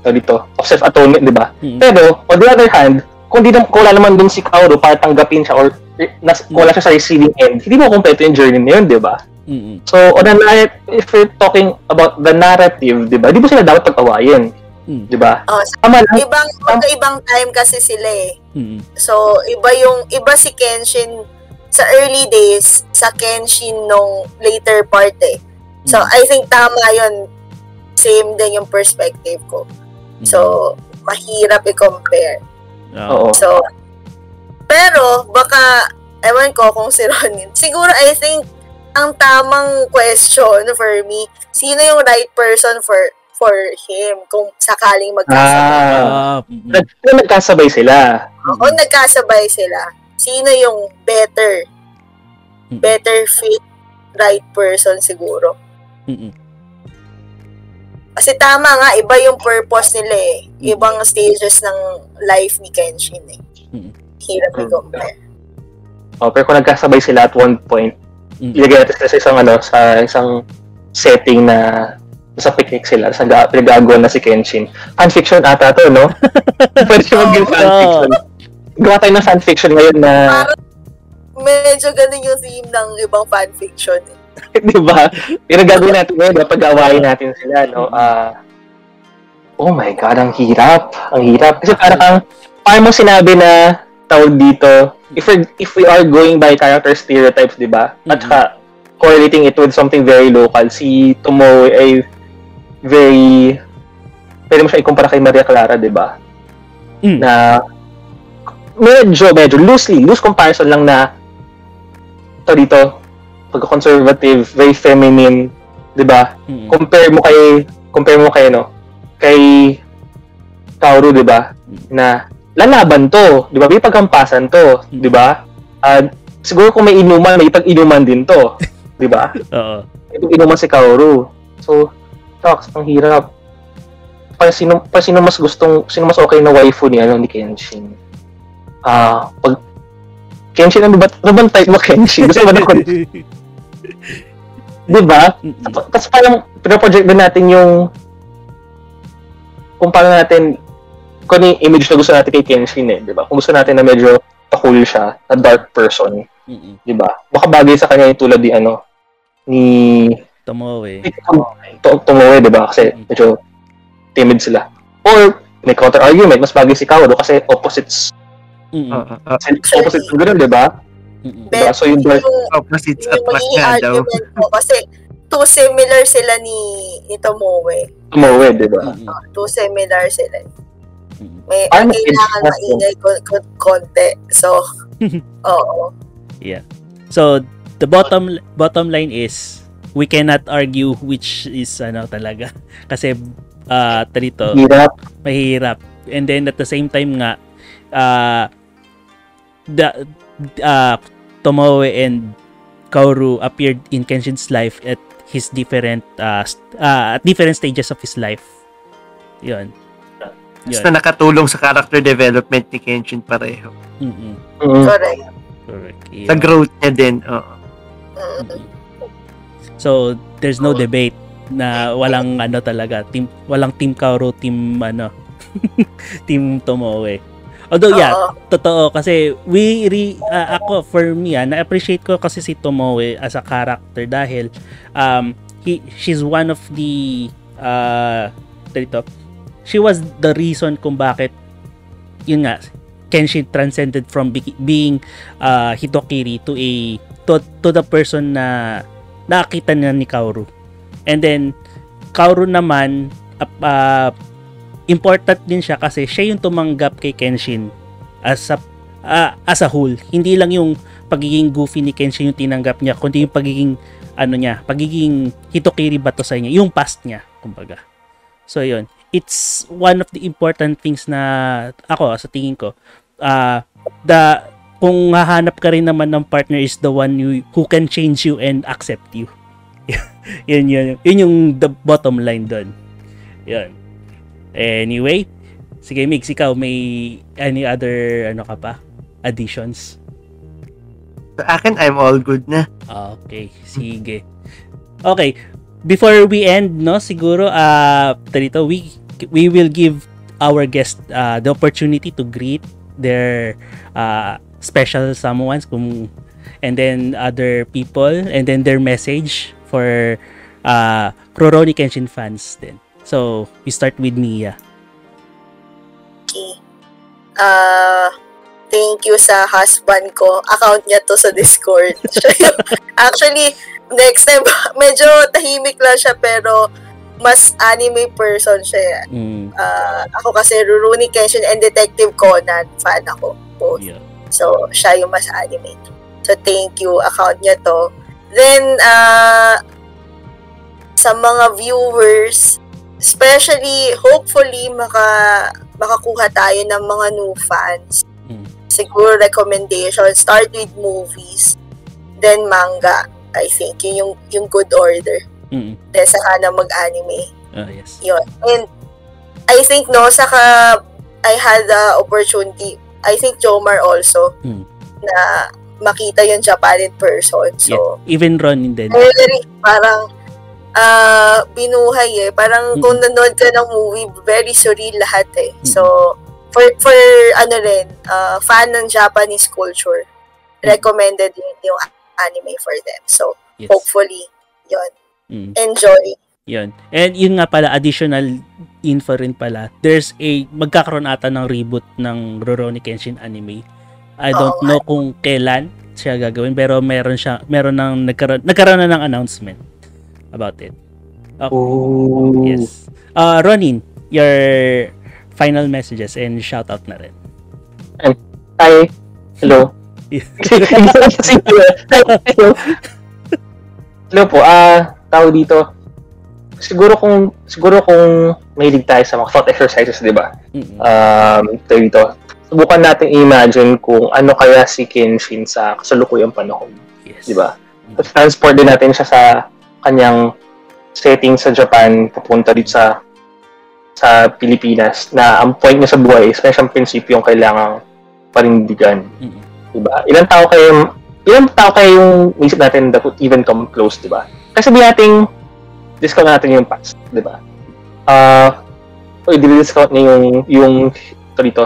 ano dito, of self-atonement, di ba? mm, Pero, on the other hand, kung, di, kung wala naman dun si Kaoru para tanggapin siya or eh, nas, kung wala siya sa receiving end, hindi mo kompleto yung journey na yun, di ba? mm, So, on a narrative, if we're talking about the narrative, di ba, di ba sila dapat pag-awayin? mm, Di ba? Oh, Tama lang. ibang ibang time kasi sila eh. mm, So, iba yung, iba si Kenshin sa early days, sa Kenshin nung later part eh. So, I think tama yun. Same din yung perspective ko. mm. So, mahirap i-compare. Oo. Oo. So, pero, baka, ewan ko kung si Ronin. Siguro, I think, ang tamang question for me, sino yung right person for for him kung sakaling magkasabay. Ah, mm, nag, nagkasabay sila. O nagkasabay sila, sino yung better, mm, better fit, right person siguro. mm, Kasi tama nga, iba yung purpose nila eh. Ibang stages ng life ni Kenshin eh. Mm. Hirap i-compare. Oh, pero kung nagkasabay sila at one point, mm. ilagay natin sila sa isang ano, sa isang setting na sa picnic sila, sa nag- pinagagawa na si Kenshin. Fanfiction ata to, no? Pwede siya maging Oo. fanfiction. Gawa tayo ng fanfiction ngayon na, Parang medyo ganun yung theme ng ibang fanfiction eh. di ba? Yung gagawin natin ngayon, pag-awayin natin sila, no? Ah, oh my God, ang hirap. Ang hirap. Kasi parang ang, parang mo sinabi na tawag dito, if, we if we are going by character stereotypes, di ba? At Mhm. saka, correlating it with something very local, si Tomoe ay very, pwede mo siya ikumpara kay Maria Clara, di ba? Mm. Na, medyo, medyo loosely, loose comparison lang na, ito dito, pagka-conservative, very feminine, 'di ba? Mm-mm. Compare mo kay compare mo kay ano, kay Kaoru, 'di ba? Na lalaban to, 'di ba? May pagkampasan to, 'di ba? At siguro kung may inuman, may pag-inuman din to, 'di ba? Oo. May pag-inuman si Kaoru. So, talks, ang hirap. Pa sino, pa sino mas gustong, sino mas okay na waifu ni, ano, ni Kenshin? Ah, pag, Kenshin, ano ba, ano bang type mo, Kenshin? Gusto mo na, di ba? Tapos parang, pinaproject din natin yung, kung paano natin, kung ano yung image na gusto natin kay Kenshin eh, di ba? Kung gusto natin na medyo cool siya, na dark person, di ba? Baka bagay sa kanya yung tulad ni, ano, ni Tomoe. to- tumoy, di ba? Kasi medyo timid sila. Or, may counter-argument, mas bagay si Kaoru kasi opposites. Mm-mm. Oo, oo. Opposites yung ganun, di ba? Mm-mm. Diba? So, yung dark, yung, opposites yung attract nga daw. ko kasi too similar sila ni ni Tomoe. tumoy, di ba? Mm-mm. Too similar sila. May, Parang kailangan maingay ko, ko, konti. So, oo. So, the bottom bottom line is we cannot argue which is ano talaga kasi uh dito Hirap. mahirap and then at the same time nga uh the uh Tomoe and Kaoru appeared in Kenshin's life at his different uh, st- uh at different stages of his life. 'Yun. Basta nakatulong sa character development ni Kenshin pareho. Mm-mm. Mm. Correct. Correct. Sa growth niya din. Oo. Mm. Mm-mm. So, there's no debate na walang ano talaga, team walang team Kaoru, team ano, team Tomoe. Although yeah, Oo. totoo kasi we re, ah, ako for me ah, na-appreciate ko kasi si Tomoe as a character dahil um he she's one of the uh dito she was the reason kung bakit yun nga Kenshin transcended from be- being uh, Hitokiri to a to, to the person na nakita niya ni Kaoru. And then Kaoru naman uh, uh, important din siya kasi siya yung tumanggap kay Kenshin as a ah, as a whole. Hindi lang yung pagiging goofy ni Kenshin yung tinanggap niya, kundi yung pagiging ano niya, pagiging Hitokiri ba to sa niya, yung past niya, kumbaga. So yun, it's one of the important things na ako sa tingin ko ah the kung hahanap ka rin naman ng partner is the one who, who can change you and accept you. yun, yun, yun yung the bottom line doon. Yun. Anyway, sige Mix, ikaw may any other ano ka pa? Additions? Sa akin, I'm all good na. Okay, sige. Okay, before we end, no, siguro uh dito we we will give our guest uh, the opportunity to greet their uh, special someones kung and then other people and then their message for uh Rurouni Kenshin fans din. So, we start with Mia. Okay. Ah, thank you sa husband ko. Account niya to sa Discord. Actually, next time, medyo tahimik lang siya pero mas anime person siya. Mm, Ah, ako kasi Rurouni Kenshin and Detective Conan fan ako. Both. yeah. So, siya yung mas anime. So, thank you. Account niya to. Then, uh, sa mga viewers, especially, hopefully, maka, makakuha tayo ng mga new fans. Mm. Siguro recommendation, start with movies, then manga. I think, yun yung, yung good order. Mm, Then, saka na mag-anime. oh, yes. Yun. And I think no, saka I had the opportunity, I think Jomar also, Hmm. na makita yung Japan in person. So, Even Ronin din. very, parang, ah binuhay eh. Parang Mm. kung nanood ka ng movie, very surreal lahat eh. Mm. So, for, for ano rin, ah, fan ng Japanese culture, Mm. recommended yun yung anime for them. So, Yes. hopefully, yun. Mm. Enjoy. Yun. And yun nga pala, additional info rin pala, there's a, magkakaroon ata ng reboot ng Rurouni Kenshin anime. I don't Oo know kung kailan siya gagawin, pero meron siya, meron ng, nagkaroon, nagkaroon na ng announcement about it. Oh. Yes. Uh, Ronin, your final messages and shoutout na rin. Hi. Hello. Hello. Hello po, ah, tao dito. Siguro kung, siguro kung mahilig tayo sa mga thought exercises, di ba? Um, tayo dito. Subukan natin imagine kung ano kaya si Kenshin sa kasalukuyang panahon. yes. Di ba? Transport din natin siya sa kanyang setting sa Japan papunta dito sa sa Pilipinas na ang point niya sa buhay is may siyang prinsipyo yung kailangang panindigan. Mm-mm. Diba? Ilang tao kayo ilang tao kayo yung isip natin that would even come close, diba? Kasi sabihin natin discount natin yung past, diba? Ah, uh, i-discount niya yung yung ito dito,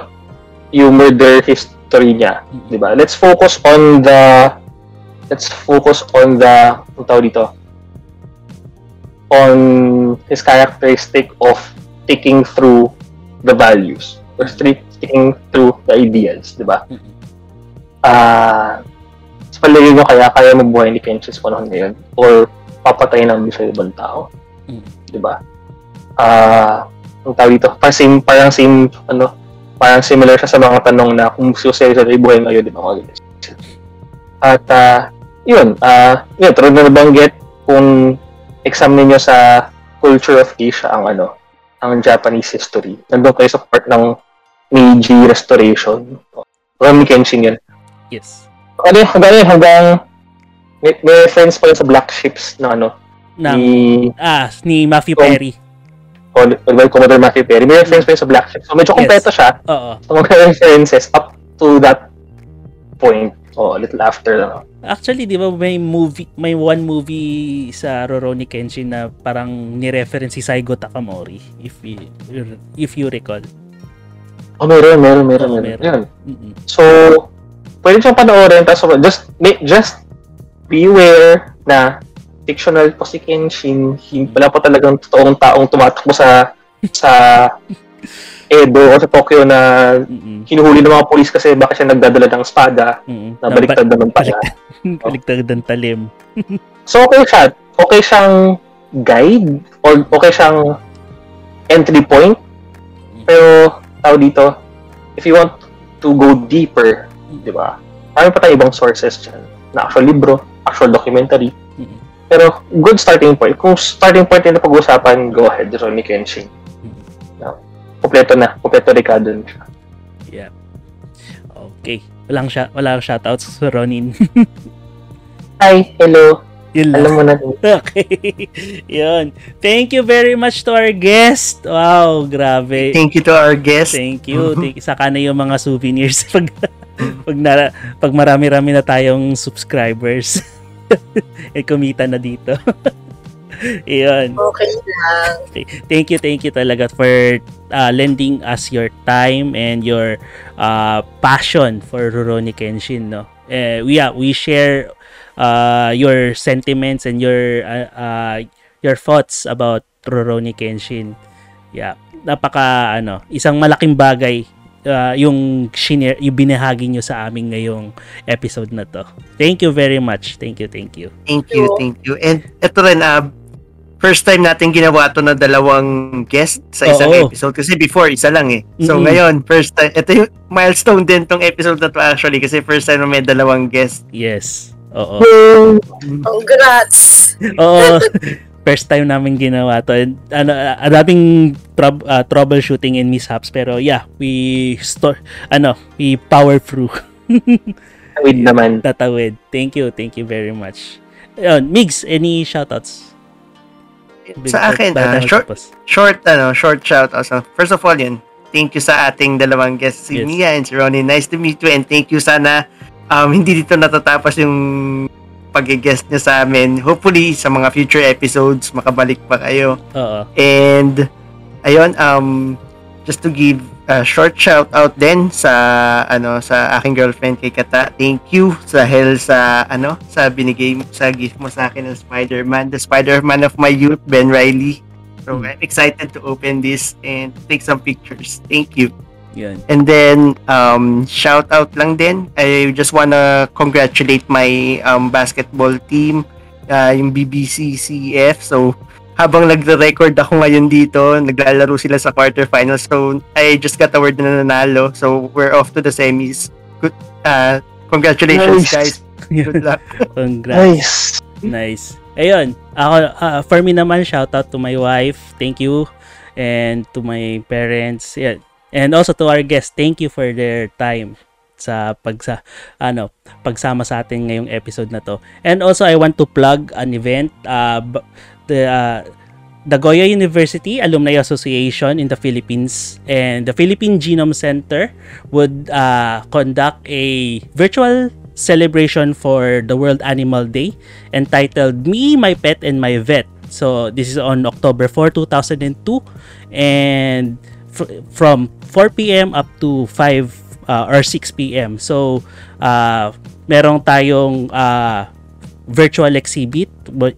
yung murder history niya, diba? Let's focus on the let's focus on the ang tawag dito on his characteristic of sticking through the values or sticking through the ideals, di ba? Ah, sa palagay nyo kaya kaya mabuhay ni Kenshin sa panahon ngayon or papatay ng sa ibang tao, di ba? Ah, ang tawag dito, parang same, parang same, ano, parang similar siya sa mga tanong na kung susunod sa buhay ngayon, di ba? At, ah, yun, ah, yun, tulad na nabanggit, kung exam ninyo sa culture of Asia ang ano, ang Japanese history. Nandun kayo sa part ng Meiji Restoration. Ni Kenshin yun. Yes. Ano hanggang yun, hanggang may, may reference pa yun sa black ships na ano, Ng, ni ah, ni Matthew Kung- Perry. Col- well, Commodore Matthew Perry. May reference pa yun sa black ships. So medyo Yes. kompleto siya Oo. sa mga references up to that point. O, a little after lang. Actually, di ba may movie, may one movie sa Rurouni Kenshin na parang ni-reference si Saigo Takamori, if you, if you recall. Oh, meron, meron, meron, Oo, meron. meron. Yun. Mm-mm. So, pwede siyang panoorin. Tapos, just, just beware na fictional po si Kenshin. Hin- Wala pa talagang totoong taong tumatakbo sa sa Edo o sa Tokyo na Mm-mm. hinuhuli ng mga polis kasi bakit siya nagdadala ng espada Mm-mm. na baliktad naman pala. Baliktad ng talim. So, okay siya. Okay siyang guide or okay siyang entry point. Pero, tao dito, if you want to go deeper, di ba? Marami pa tayong ibang sources dyan. Na actual libro, actual documentary. Mm-mm. Pero, good starting point. Kung starting point yung napag-usapan, go ahead, Ronnie Kenshin. Kompleto na. Kompleto Ricardo na siya. Yeah. Okay. Walang siya, walang shoutouts sa Ronin. Hi, hello. Yun lang. Alam mo na. Okay. Yun. Thank you very much to our guest. Wow, grabe. Thank you to our guest. Thank you. Thank you. Saka na yung mga souvenirs pag pag, na, pag marami-rami na tayong subscribers. eh kumita na dito. Iyon. Okay lang. Thank you, thank you talaga for uh, lending us your time and your uh, passion for Rurouni Kenshin, no. Eh, we yeah, we share uh, your sentiments and your uh, uh, your thoughts about Rurouni Kenshin. Yeah, napaka ano, isang malaking bagay uh, yung shinare, yung binahagi nyo sa amin ngayong episode na to. Thank you very much. Thank you, thank you. Thank you, thank you. And ito rin, ah, first time natin ginawa to na dalawang guest sa isang Oo. episode. Kasi before, isa lang eh. So Mm-mm. ngayon, first time, ito yung milestone din tong episode na to actually. Kasi first time na may dalawang guest. Yes. Oo. Congrats! Oo. First time namin ginawa to. And, ano, uh, daming troub- uh, troubleshooting and mishaps pero yeah, we store ano, we power through. Wait naman. Tatawid. Thank you. Thank you very much. Ayun, Migs, any shoutouts? Sa akin, ah, short, tapos. short, ano, short shout out. So, first of all, yun, thank you sa ating dalawang guests, si Yes. Mia and si Ronnie. Nice to meet you and thank you sana um, hindi dito natatapos yung pag-guest niya sa amin. Hopefully, sa mga future episodes, makabalik pa kayo. Oo. And, ayun, um, just to give a short shout out din sa, ano, sa aking girlfriend kay Kata. Thank you sa hell sa, ano, sa binigay mo, sa gift mo sa akin ng Spider-Man. The Spider-Man of my youth, Ben Riley. So, Hmm. I'm excited to open this and take some pictures. Thank you. Yun. And then, um, shout out lang din. I just wanna congratulate my um, basketball team, uh, yung BBCCF. So, habang nagre-record ako ngayon dito, naglalaro sila sa quarterfinals. So, I just got a word na nanalo. So, we're off to the semis. Good, uh, congratulations, Nice. guys. Good luck. Congrats. Nice. Nice. ayun, ako, ah, for me naman, shout out to my wife. Thank you. And to my parents. Yeah. And also to our guests, thank you for their time sa pagsa ano pagsama sa atin ngayong episode na to. And also I want to plug an event uh, b- the uh, the Goya University Alumni Association in the Philippines and the Philippine Genome Center would uh, conduct a virtual celebration for the World Animal Day entitled Me, My Pet, and My Vet. So this is on October 4, 2002 and fr- from 4 p.m. up to 5 uh, or 6 p.m. So uh, merong tayong uh, virtual exhibit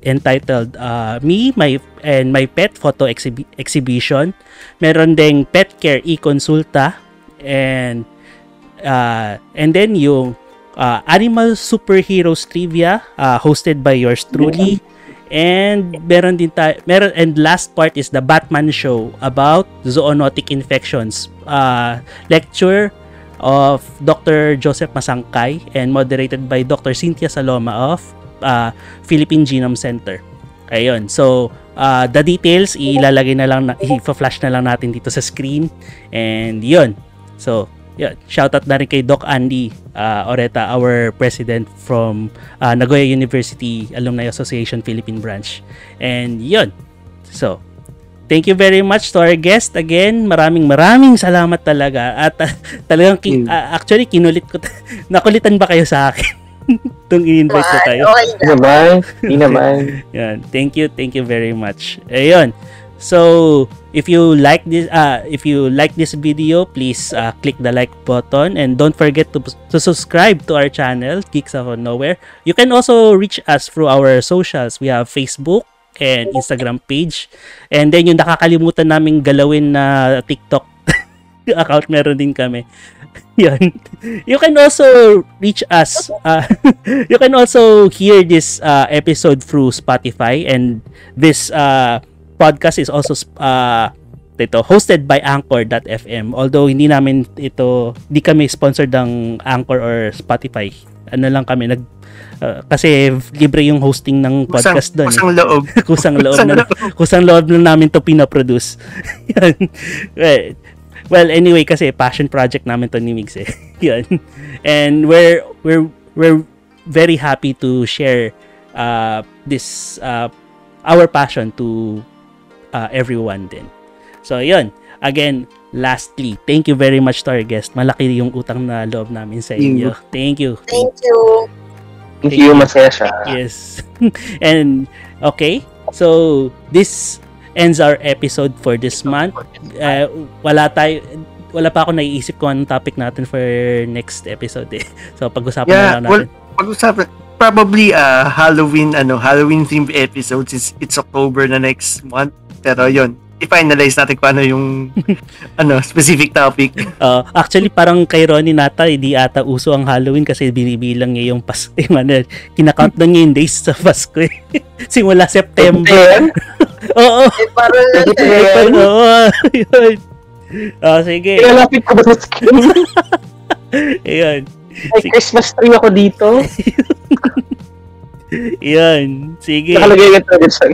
entitled uh, Me, My and My Pet Photo exhibi- Exhibition. Meron ding Pet Care e-consulta and uh, and then yung uh, Animal Superheroes Trivia uh, hosted by yours truly. And meron din meron and last part is the Batman show about zoonotic infections. Uh, lecture of Dr. Joseph Masangkay and moderated by Dr. Cynthia Saloma of uh, Philippine Genome Center. Ayun. So, uh, the details ilalagay na lang na, i-flash na lang natin dito sa screen. And 'yun. So, yun. Shout out na rin kay Doc Andy uh, Oreta, our president from uh, Nagoya University Alumni Association Philippine Branch. And 'yun. So, Thank you very much to our guest again. Maraming maraming salamat talaga. At uh, talagang ki- uh, actually kinulit ko. t- nakulitan ba kayo sa akin? Tung i-invite ko kayo. Okay naman. Hindi naman. Yan. Thank you, thank you very much. Ayun. So, if you like this uh if you like this video, please uh, click the like button and don't forget to to subscribe to our channel, Geeks Out of Nowhere. You can also reach us through our socials. We have Facebook and Instagram page. And then yung nakakalimutan naming galawin na TikTok account meron din kami. Yan. You can also reach us. Uh, you can also hear this uh, episode through Spotify and this uh, podcast is also uh, ito hosted by Anchor.fm. Although hindi namin ito, di kami sponsored ng Anchor or Spotify. Ano lang kami nag uh, kasi libre yung hosting ng Kusang, podcast doon. kusang loob. kusang loob Kusang na loob. kusang loob na namin to pinaproduce. Yan. well, well, anyway kasi passion project namin to ni Migs eh. Yan. And we're we're we're very happy to share uh, this uh, our passion to uh, everyone din. So, yun. Again, lastly, thank you very much to our guest. Malaki yung utang na loob namin sa inyo. Thank you. Thank you. Thank you. Masaya siya. Yes. and okay, so this ends our episode for this month. Uh, wala tayo wala pa ako naiisip kung anong topic natin for next episode eh. So pag-usapan na Yeah, lang well, natin. pag-usapan, probably uh, Halloween, ano, Halloween themed episodes is it's October na next month. Pero yon i-finalize natin kung ano yung ano specific topic. Uh, actually parang kay Ronnie nata hindi ata uso ang Halloween kasi binibilang niya yung pas yung ano, kinakount na niya yung days sa Pasko eh. Simula September. Oo. Eh, parang Ayan. Oo. Yun. Ah, sige. Ilalapit ko ba sa screen? Ayun. May Christmas tree ako dito. Yan. Sige. Nakalagay yung tradition.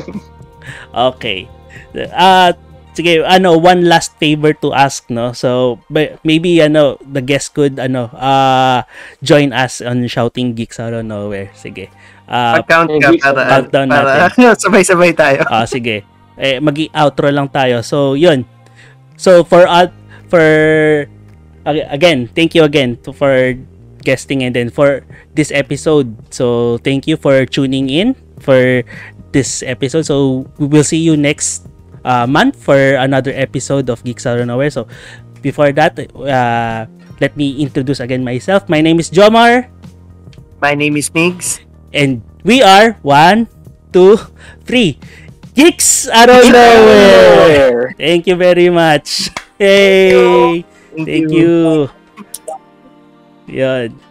Okay. Uh, sige, ano, one last favor to ask, no? So, maybe, ano, the guest could, ano, uh, join us on Shouting Geeks Out of Nowhere. Sige. Uh, Pag-count ka para, countdown para sabay-sabay tayo. ah, sige. Eh, magi outro lang tayo. So, yun. So, for, uh, for, ag- again, thank you again to, for guesting and then for this episode. So, thank you for tuning in for this episode. So, we will see you next uh, month for another episode of Geeks Out of Nowhere. So, before that, uh, let me introduce again myself. My name is Jomar My name is Migs. And we are one, two, three. Geeks Out of Nowhere! Thank you very much. Hey! Thank you. Yan.